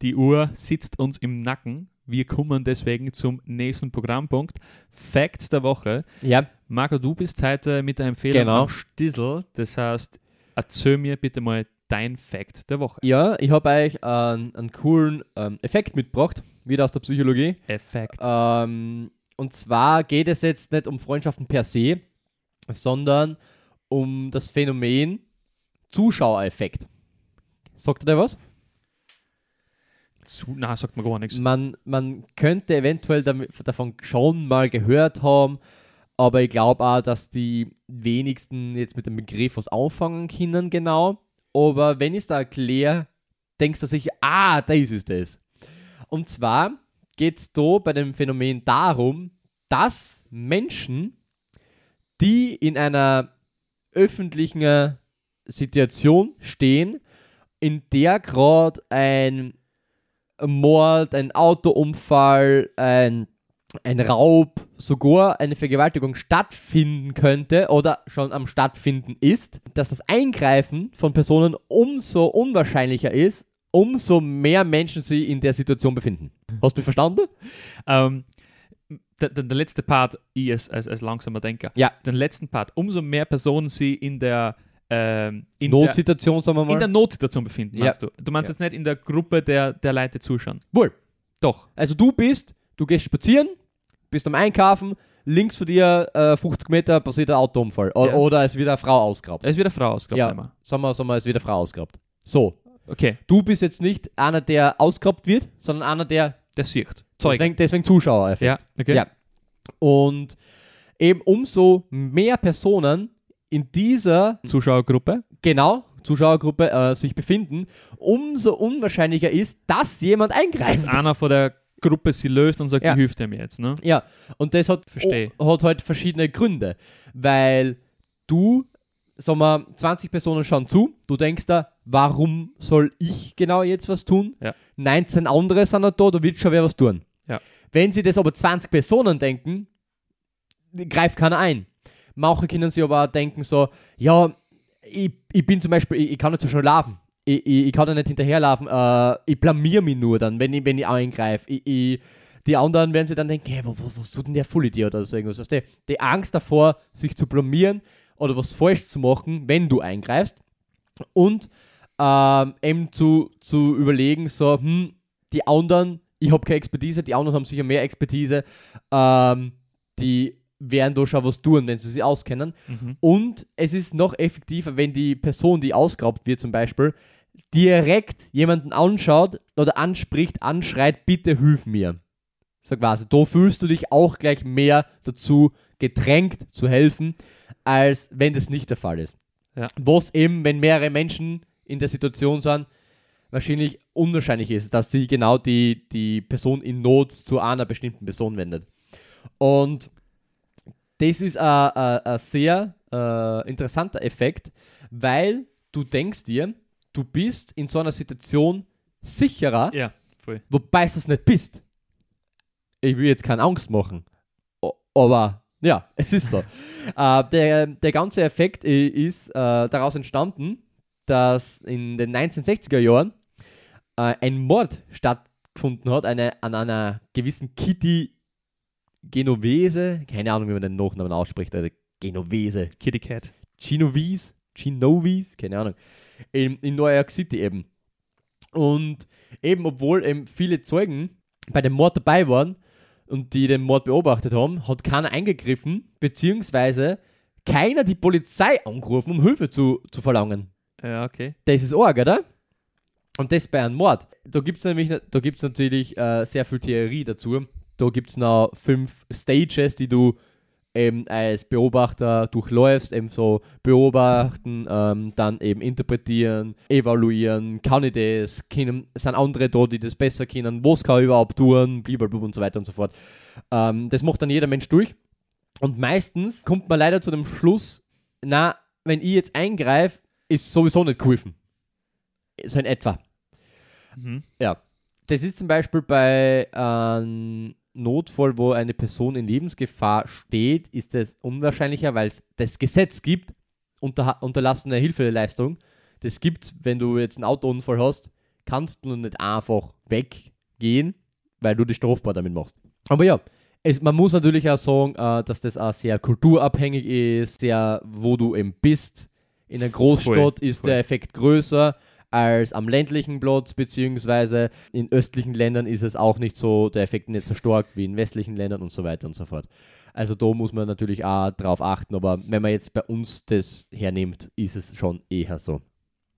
die Uhr sitzt uns im Nacken. Wir kommen deswegen zum nächsten Programmpunkt. Facts der Woche. Ja, Marco, du bist heute mit der Empfehlung Genau. am Stissel. Das heißt, erzähl mir bitte mal dein Fact der Woche. ja ich habe euch einen, einen coolen ähm, Effekt mitgebracht, wieder aus der Psychologie. Effekt. Ähm, und zwar geht es jetzt nicht um Freundschaften per se, sondern um das Phänomen Zuschauereffekt. Sagt ihr da was? Zu, na, sagt mir gar nichts. Man, man könnte eventuell davon schon mal gehört haben, aber ich glaube auch, dass die wenigsten jetzt mit dem Begriff was anfangen können, genau. Aber wenn ich es da erkläre, denkst du sicher, ah, das ist es. Und zwar geht es da bei dem Phänomen darum, dass Menschen, die in einer öffentlichen Situation stehen, in der gerade ein Mord, ein Autounfall, ein, ein Raub, sogar eine Vergewaltigung stattfinden könnte oder schon am Stattfinden ist, dass das Eingreifen von Personen umso unwahrscheinlicher ist, umso mehr Menschen sie in der Situation befinden. Hast du mich verstanden? Ähm, der, der, der letzte Part, ich als, als, als langsamer Denker. Ja. Den letzten Part, umso mehr Personen sie in der, ähm, in Notsituation, sagen wir der, mal. in der Notsituation befinden, Ja. meinst du? Du meinst Ja. jetzt nicht in der Gruppe der, der Leute, zuschauen. Wohl. Doch. Also du bist, du gehst spazieren, bist am Einkaufen, links von dir äh, 50 Meter passiert ein Autounfall. O Ja. Oder es wird eine Frau ausgeraubt. Er ist wieder eine Frau ausgegraben. Ja, einmal. sagen wir, sagen wir, es wird eine Frau ausgeraubt. So, Okay, du bist jetzt nicht einer, der ausgeraubt wird, sondern einer, der der sieht. Zeuge. deswegen, deswegen Zuschauer Ja, okay. Ja. Und eben umso mehr Personen in dieser Zuschauergruppe. genau Zuschauergruppe äh, sich befinden, umso unwahrscheinlicher ist, dass jemand Dass eingreift. einer von der Gruppe sie löst und sagt, Ja. hilft ihm jetzt. Ne? Ja, und das hat, Versteh. o- hat halt verschiedene Gründe, weil du, sagen wir, 20 Personen schauen zu, du denkst da, warum soll ich genau jetzt was tun? Ja. 19 andere sind noch da, da wird schon wer was tun. Ja. Wenn sie das aber 20 Personen denken, greift keiner ein. Manche können sich aber auch denken so, ja, ich, ich bin zum Beispiel, ich, ich kann nicht so schnell laufen. Ich, ich, ich kann da nicht hinterherlaufen. Äh, ich blamier mich nur dann, wenn ich, wenn ich eingreife. Ich, ich, die anderen werden sich dann denken, hey, wo, wo, was tut denn der Vollidiot oder so irgendwas. Weißt du? Die Angst davor, sich zu blamieren oder was falsch zu machen, wenn du eingreifst. Und ähm, eben zu, zu überlegen, so, hm, die anderen, ich habe keine Expertise, die anderen haben sicher mehr Expertise, ähm, die werden da schon was tun, wenn sie sich auskennen. Mhm. Und es ist noch effektiver, wenn die Person, die ausgeraubt wird zum Beispiel, direkt jemanden anschaut oder anspricht, anschreit, bitte hilf mir. So quasi. Da fühlst du dich auch gleich mehr dazu gedrängt zu helfen, als wenn das nicht der Fall ist. Ja. Was eben, wenn mehrere Menschen in der Situation sind, wahrscheinlich unwahrscheinlich ist, dass sie genau die, die Person in Not zu einer bestimmten Person wendet. Und das ist ein- sehr äh, interessanter Effekt, weil du denkst dir, du bist in so einer Situation sicherer, Ja, wobei es nicht bist. Ich will jetzt keine Angst machen, aber ja, (laughs) es ist so. äh, der, der ganze Effekt ist äh, daraus entstanden, dass in den 1960er Jahren äh, ein Mord stattgefunden hat eine, an einer gewissen Kitty Genovese, keine Ahnung, wie man den Nachnamen ausspricht, also Genovese, Kitty Cat. Genovese, Genovese, keine Ahnung, in, in New York City eben. Und eben, obwohl eben viele Zeugen bei dem Mord dabei waren und die den Mord beobachtet haben, hat keiner eingegriffen, beziehungsweise keiner die Polizei angerufen, um Hilfe zu, zu verlangen. Ja, okay. Das ist arg, oder? Und das bei einem Mord. Da gibt es nämlich da gibt's natürlich äh, sehr viel Theorie dazu. Da gibt es noch fünf Stages, die du eben als Beobachter durchläufst, eben so beobachten, ähm, dann eben interpretieren, evaluieren, kann ich das, können, sind andere da, die das besser kennen, was kann ich überhaupt tun, blablabla und so weiter und so fort. Ähm, das macht dann jeder Mensch durch. Und meistens kommt man leider zu dem Schluss, na, wenn ich jetzt eingreife, ist sowieso nicht geholfen. So in etwa. Mhm. Ja. Das ist zum Beispiel bei einem Notfall, wo eine Person in Lebensgefahr steht, ist es unwahrscheinlicher, weil es das Gesetz gibt, unter, unterlassene Hilfeleistung. Das gibt, wenn du jetzt einen Autounfall hast, kannst du nicht einfach weggehen, weil du dich strafbar damit machst. Aber ja, es, man muss natürlich auch sagen, äh, dass das auch sehr kulturabhängig ist, sehr, wo du eben bist. In einer Großstadt Voll, ist voll. der Effekt größer als am ländlichen Platz, beziehungsweise in östlichen Ländern ist es auch nicht so, der Effekt nicht so stark wie in westlichen Ländern und so weiter und so fort. Also da muss man natürlich auch drauf achten, aber wenn man jetzt bei uns das hernimmt, ist es schon eher so.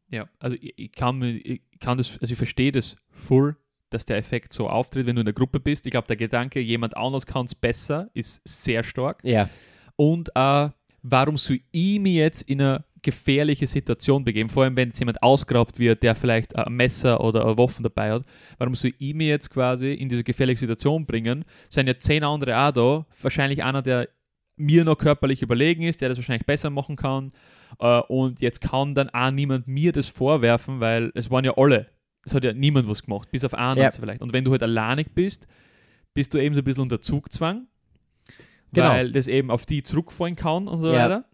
Ja, also ich, ich, kann, mir- ich kann das, also ich verstehe das voll, dass der Effekt so auftritt, wenn du in der Gruppe bist. Ich glaube, der Gedanke, jemand anders kann es besser, ist sehr stark. Ja, Und äh, warum soll ich mich jetzt in eine gefährliche Situation begeben? Vor allem, wenn jetzt jemand ausgeraubt wird, der vielleicht ein Messer oder eine Waffe dabei hat. Warum soll ich mich jetzt quasi in diese gefährliche Situation bringen? Sind ja zehn andere auch da. Wahrscheinlich einer, der mir noch körperlich überlegen ist, der das wahrscheinlich besser machen kann. Äh, und jetzt kann dann auch niemand mir das vorwerfen, weil es waren ja alle. Es hat ja niemand was gemacht, bis auf einen Ja. vielleicht. Und wenn du halt alleinig bist, bist du eben so ein bisschen unter Zugzwang, Genau. weil das eben auf die zurückfallen kann und so Ja. weiter.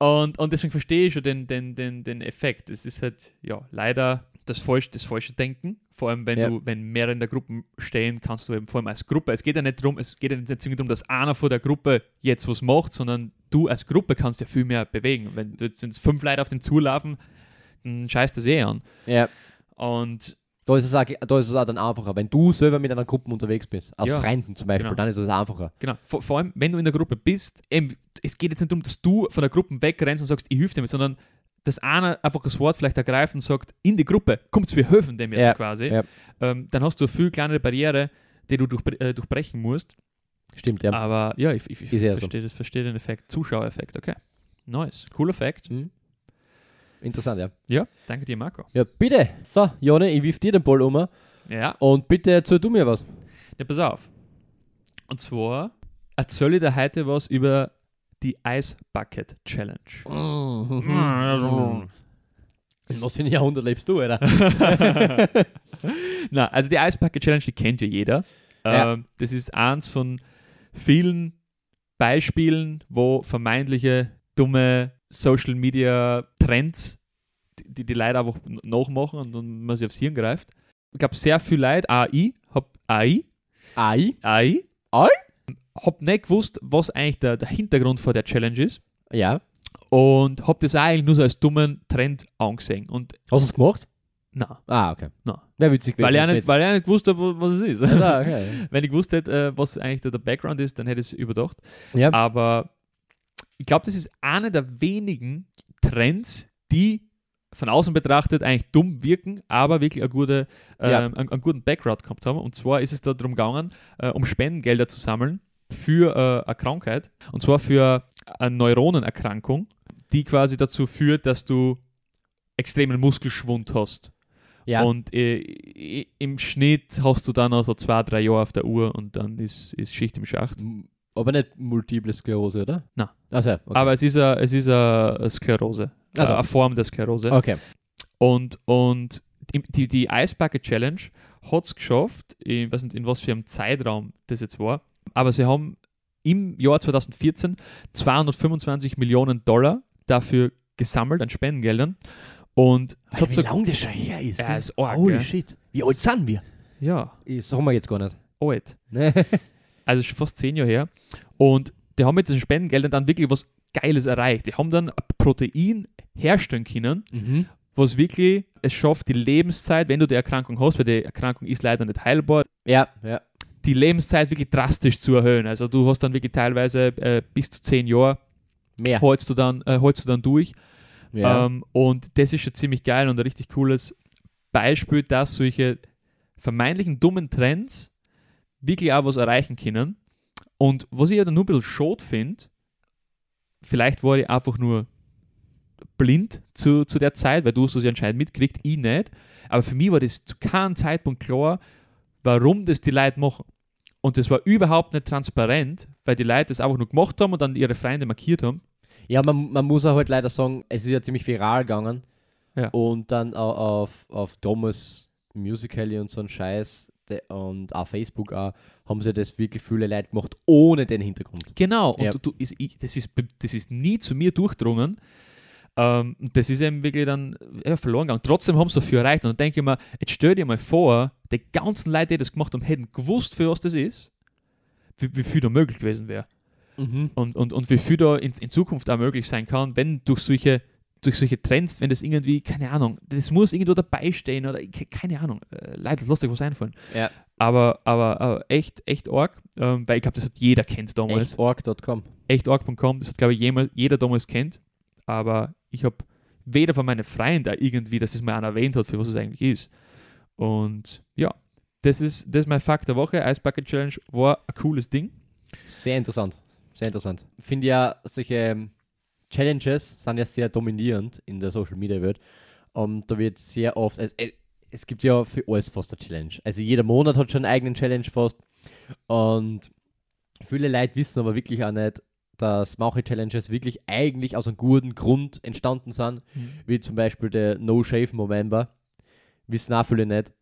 Und, und deswegen verstehe ich schon den, den, den, den Effekt. Es ist halt, ja, leider das falsche, das falsche Denken. Vor allem, wenn Ja. du, wenn mehrere in der Gruppe stehen, kannst du eben vor allem als Gruppe. Es geht ja nicht darum, es geht ja nicht darum, dass einer von der Gruppe jetzt was macht, sondern du als Gruppe kannst ja viel mehr bewegen. Wenn du jetzt wenn jetzt fünf Leute auf den zulaufen, dann scheißt das eh an. ja. Und Da ist, es auch, da ist es auch dann einfacher. Wenn du selber mit einer Gruppe unterwegs bist, aus Ja, Freunden zum Beispiel, genau. dann ist es einfacher. Genau, vor, vor allem, wenn du in der Gruppe bist, eben, es geht jetzt nicht darum, dass du von der Gruppe wegrennst und sagst, ich helfe dem, sondern dass einer einfach das Wort vielleicht ergreift und sagt, in die Gruppe, kommt's, wir helfen dem jetzt Ja, quasi, ja. ähm, dann hast du eine viel kleinere Barriere, die du durch, äh, durchbrechen musst. Stimmt, ja. Aber ja, ich, ich, ich so. verstehe, das- verstehe den Effekt. Zuschauereffekt, okay. Nice, cooler Effekt. Mhm. Interessant, ja. Ja, danke dir, Marco. Ja, bitte. So, Jone, ich wirf dir den Ball um Ja, und bitte erzähl du mir was. ja pass auf. Und zwar erzähle ich dir heute was über die Ice Bucket Challenge. Mhm. In was für ein Jahrhundert lebst du, Alter? (laughs) Na, also die Ice Bucket Challenge, die kennt ja jeder. Ja. Ähm, das ist eins von vielen Beispielen, wo vermeintliche dumme Social Media Trends, die die Leute einfach nachmachen und dann man sich aufs Hirn greift. Ich glaube, sehr viel Leute, AI, hab AI, Ei? AI, AI? hab nicht gewusst, was eigentlich der, der Hintergrund von der Challenge ist Ja. und hab das eigentlich nur so als dummen Trend angesehen und Hast du es gemacht? na, Ah, okay. na, Wäre witzig weil ich, nicht, weil ich nicht gewusst habe, was es ist. Ah, okay. (laughs) Wenn ich gewusst hätte, äh, was eigentlich der, der Background ist, dann hätte ich es überdacht. Ja. Aber ich glaube, das ist einer der wenigen Trends, die von außen betrachtet eigentlich dumm wirken, aber wirklich eine gute, ähm, Ja. einen, einen guten Background gehabt haben. Und zwar ist es da darum gegangen, äh, um Spendengelder zu sammeln für äh, eine Krankheit. Und zwar für eine Neuronenerkrankung, die quasi dazu führt, dass du extremen Muskelschwund hast. Ja. Und äh, im Schnitt hast du dann also zwei, drei Jahre auf der Uhr und dann ist, ist Schicht im Schacht. Aber nicht Multiple Sklerose, oder? Nein. Also, okay. Aber es ist eine, es ist eine Sklerose. Also. Eine Form der Sklerose. okay. Und, und die, die, die Ice Bucket Challenge hat es geschafft, ich weiß nicht, in was für einem Zeitraum das jetzt war, aber sie haben im Jahr 2014 225 Millionen Dollar dafür gesammelt an Spendengeldern. Und hat wie so, lange das schon her ist. Ja, ist arg, Holy gell? shit. Wie alt sind wir? ja, Ich sag mal jetzt gar nicht. alt. Ne? (laughs) also schon fast zehn Jahre her. Und die haben mit diesen Spendengeldern dann wirklich was Geiles erreicht. Die haben dann ein Protein herstellen können, mhm. was wirklich es schafft, die Lebenszeit, wenn du die Erkrankung hast, weil die Erkrankung ist leider nicht heilbar, Ja, ja. die Lebenszeit wirklich drastisch zu erhöhen. Also du hast dann wirklich teilweise äh, bis zu zehn Jahre, Mehr. holst du dann, äh, holst du dann durch. Ja. Ähm, und das ist schon ziemlich geil und ein richtig cooles Beispiel, dass solche vermeintlichen dummen Trends wirklich auch was erreichen können. Und was ich ja dann nur ein bisschen schade finde, vielleicht war ich einfach nur blind zu, zu der Zeit, weil du hast das ja anscheinend mitgekriegt, ich nicht. Aber für mich war das zu keinem Zeitpunkt klar, warum das die Leute machen. Und das war überhaupt nicht transparent, weil die Leute das einfach nur gemacht haben und dann ihre Freunde markiert haben. Ja, man, man muss auch halt leider sagen, es ist ja ziemlich viral gegangen. Ja. Und dann au- auf, auf Thomas Musical.ly und so ein Scheiß de- und auf Facebook auch, haben sie das wirklich viele Leute gemacht, ohne den Hintergrund. Genau, und Ja. du, ist, ich, das, ist, das ist nie zu mir durchdrungen. Ähm, das ist eben wirklich dann ja, verloren gegangen. Trotzdem haben sie dafür erreicht. Und dann denke ich mir, jetzt stell dir mal vor, die ganzen Leute, die das gemacht haben, hätten gewusst, für was das ist, wie, wie viel da möglich gewesen wäre. Und, und, und wie viel da in, in Zukunft auch möglich sein kann, wenn durch solche, durch solche Trends, wenn das irgendwie, keine Ahnung, das muss irgendwo dabei stehen oder ke- keine Ahnung. Äh, Leute, lass euch was einfallen. Ja. Aber, aber, aber echt, echt arg, ähm, weil ich glaube, das hat jeder kennt damals Echtorg.com. echtorg.com, das hat, glaube ich, jemals, jeder damals kennt. Aber ich habe weder von meinen Freunden irgendwie, dass das mal einer erwähnt hat, für was es eigentlich ist. Und ja, das ist, das ist mein Fakt der Woche. Ice Bucket Challenge war ein cooles Ding. Sehr interessant. Sehr interessant. Ich finde ja, solche ähm, Challenges sind ja sehr dominierend in der Social Media Welt. Und da wird sehr oft, es, es, es gibt ja für alles fast eine Challenge. Also jeder Monat hat schon einen eigenen Challenge fast. Und viele Leute wissen aber wirklich auch nicht, dass manche Challenges wirklich eigentlich aus einem guten Grund entstanden sind, wie zum Beispiel der No Shave November. Wissen auch viele nicht.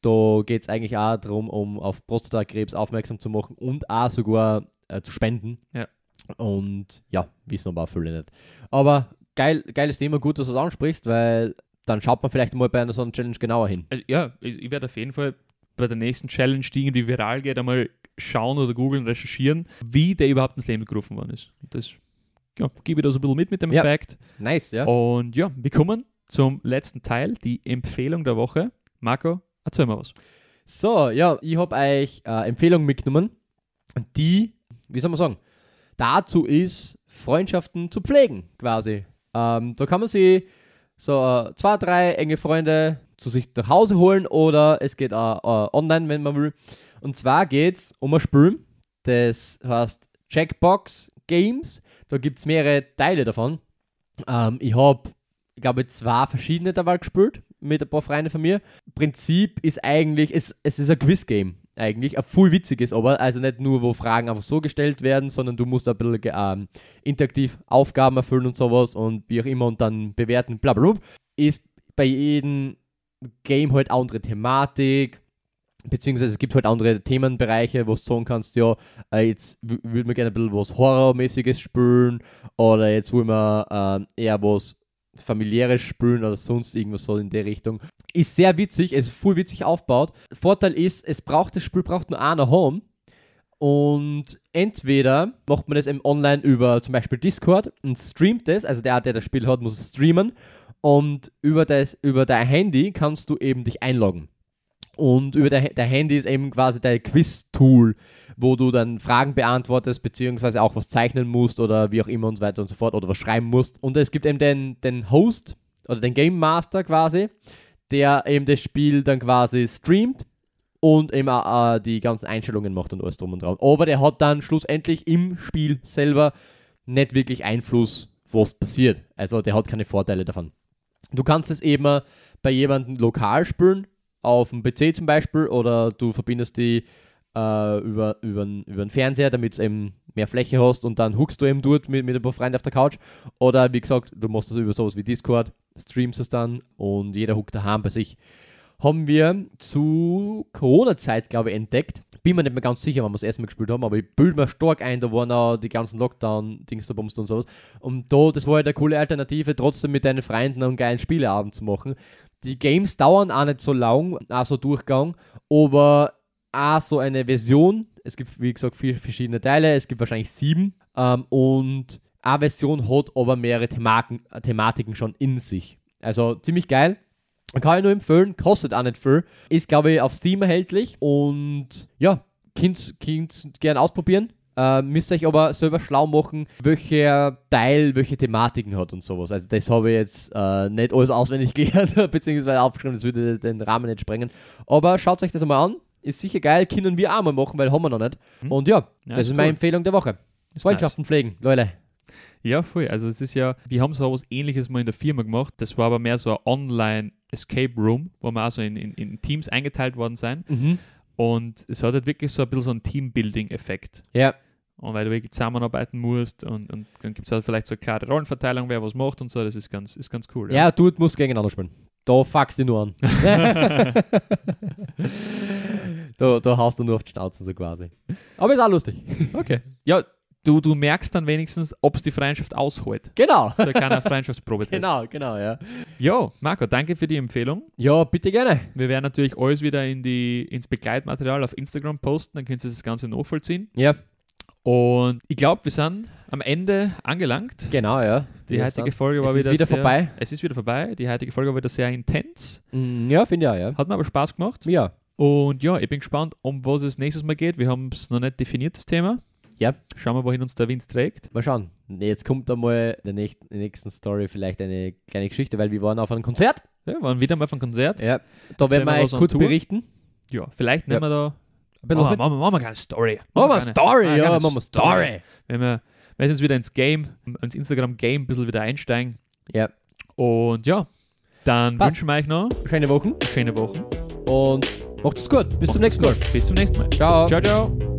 Da geht es eigentlich auch darum, um auf Prostatakrebs aufmerksam zu machen und auch sogar äh, zu spenden. Ja. Und ja, wissen aber auch viele nicht. Aber geil, geiles Thema, gut, dass du es ansprichst, weil dann schaut man vielleicht mal bei einer so einer Challenge genauer hin. Also, ja, ich, werde auf jeden Fall bei der nächsten Challenge, die irgendwie viral geht, einmal schauen oder googeln, recherchieren, wie der überhaupt ins Leben gerufen worden ist. Das ja, gebe ich da so ein bisschen mit mit dem Ja. Fact. Nice, ja. Und ja, wir kommen zum letzten Teil, die Empfehlung der Woche. Marco, erzähl mal was. So, ja, ich habe euch äh, Empfehlungen mitgenommen, die, wie soll man sagen, dazu ist, Freundschaften zu pflegen, quasi. Ähm, da kann man sich so äh, zwei, drei enge Freunde zu sich nach Hause holen oder es geht auch äh, online, wenn man will. Und zwar geht es um ein Spiel, das heißt Checkbox Games. Da gibt es mehrere Teile davon. Ähm, ich habe, ich glaube, zwei verschiedene dabei gespielt mit ein paar Freunden von mir. Prinzip ist eigentlich, es, es ist ein Quiz-Game eigentlich, ein voll witziges aber, also nicht nur, wo Fragen einfach so gestellt werden, sondern du musst ein bisschen ähm, interaktiv Aufgaben erfüllen und sowas und wie auch immer und dann bewerten, bla bla. Ist bei jedem Game halt auch andere Thematik, beziehungsweise es gibt halt andere Themenbereiche, wo du sagen kannst, ja, äh, jetzt würde man gerne ein bisschen was Horrormäßiges spielen oder jetzt wollen wir ähm, eher was familiäres spielen oder sonst irgendwas so in der Richtung. Ist sehr witzig, es ist voll witzig aufgebaut. Vorteil ist, es braucht das Spiel braucht nur einer Home und entweder macht man das eben online über zum Beispiel Discord und streamt das, also der, der das Spiel hat, muss es streamen und über, das, über dein Handy kannst du eben dich einloggen. Und über der, der Handy ist eben quasi dein Quiz-Tool, wo du dann Fragen beantwortest, beziehungsweise auch was zeichnen musst oder wie auch immer und so weiter und so fort oder was schreiben musst. Und es gibt eben den, den Host oder den Game Master quasi, der eben das Spiel dann quasi streamt und eben äh, die ganzen Einstellungen macht und alles drum und dran. Aber der hat dann schlussendlich im Spiel selber nicht wirklich Einfluss, was passiert. Also der hat keine Vorteile davon. Du kannst es eben bei jemandem lokal spielen, auf dem PC zum Beispiel, oder du verbindest die äh, über, über, über den Fernseher, damit es eben mehr Fläche hast und dann huckst du eben dort mit, mit ein paar Freunden auf der Couch. Oder wie gesagt, du machst das über sowas wie Discord, streamst es dann und jeder huckt daheim bei sich. Haben wir zu Corona-Zeit, glaube ich, entdeckt. Bin mir nicht mehr ganz sicher, wann wir das erste Mal gespielt haben, aber ich bilde mir stark ein, da waren auch die ganzen Lockdown-Dings da und sowas. Und da, das war halt eine coole Alternative, trotzdem mit deinen Freunden einen geilen Spieleabend zu machen. Die Games dauern auch nicht so lang, auch so Durchgang, aber auch so eine Version. Es gibt, wie gesagt, vier verschiedene Teile, es gibt wahrscheinlich sieben. Ähm, und eine Version hat aber mehrere Themaken, äh, Thematiken schon in sich. Also ziemlich geil. Kann ich nur empfehlen, kostet auch nicht viel. Ist, glaube ich, auf Steam erhältlich und ja, könnt, könnt gerne ausprobieren. Äh, müsst euch aber selber schlau machen, welcher Teil welche Thematiken hat und sowas. Also das habe ich jetzt äh, nicht alles auswendig (laughs) gelernt, beziehungsweise aufgeschrieben, das würde den Rahmen nicht sprengen. Aber schaut euch das einmal an. ist sicher geil, können wir auch mal machen, weil haben wir noch nicht. Hm. Und ja, Ja, das ist ist meine cool. Empfehlung der Woche. Ist Freundschaften pflegen, Leute. Ja, voll. Also es ist ja, wir haben so was ähnliches mal in der Firma gemacht. Das war aber mehr so ein Online-Escape Room, wo wir also in, in, in Teams eingeteilt worden sind. Mhm. Und es hat halt wirklich so ein bisschen so einen Teambuilding-Effekt. Ja, Und weil du wirklich zusammenarbeiten musst und, und dann gibt es halt vielleicht so eine klare Rollenverteilung, wer was macht und so. Das ist ganz, ist ganz cool. ja, du musst gegeneinander spielen. Da fuckst du nur an. (laughs) da, da haust du nur auf die Schnauze so quasi. Aber ist auch lustig. Okay. Ja, du, du merkst dann wenigstens, ob es die Freundschaft aushält. Genau. So kleiner Freundschaftsprobe. (laughs) Genau, genau, ja. Jo, Marco, danke für die Empfehlung. Ja, bitte gerne. Wir werden natürlich alles wieder in die, ins Begleitmaterial auf Instagram posten, dann könnt ihr das Ganze nachvollziehen. Ja, Und ich glaube, wir sind am Ende angelangt. genau, ja. Die Wir heutige sind- Folge war es ist wieder, wieder sehr, vorbei. Es ist wieder vorbei. Die heutige Folge war wieder sehr intens. Mm, Ja, finde ich auch, ja. Hat mir aber Spaß gemacht. Ja. Und ja, ich bin gespannt, um was es nächstes Mal geht. Wir haben es noch nicht definiert, das Thema. Ja. Schauen wir, wohin uns der Wind trägt. Mal schauen. Jetzt kommt einmal in der nächsten, in der nächsten Story vielleicht eine kleine Geschichte, weil wir waren auf einem Konzert. Ja, wir waren wieder mal auf einem Konzert. Ja. Da Erzählen werden wir wir kurz berichten. Ja, vielleicht Ja. nehmen wir da. Machen wir, machen wir, machen wir eine kleine Story. Machen wir Story, ja, machen wir Story. Wenn wir, wenn wir jetzt wieder ins Game, ins Instagram-Game ein bisschen wieder einsteigen. Ja. Und ja, dann Passt. wünschen wir euch noch Schöne Wochen schöne Woche. und macht es gut. Bis zum Macht's nächsten Mal. Bis zum nächsten Mal. Ciao. Ciao, ciao.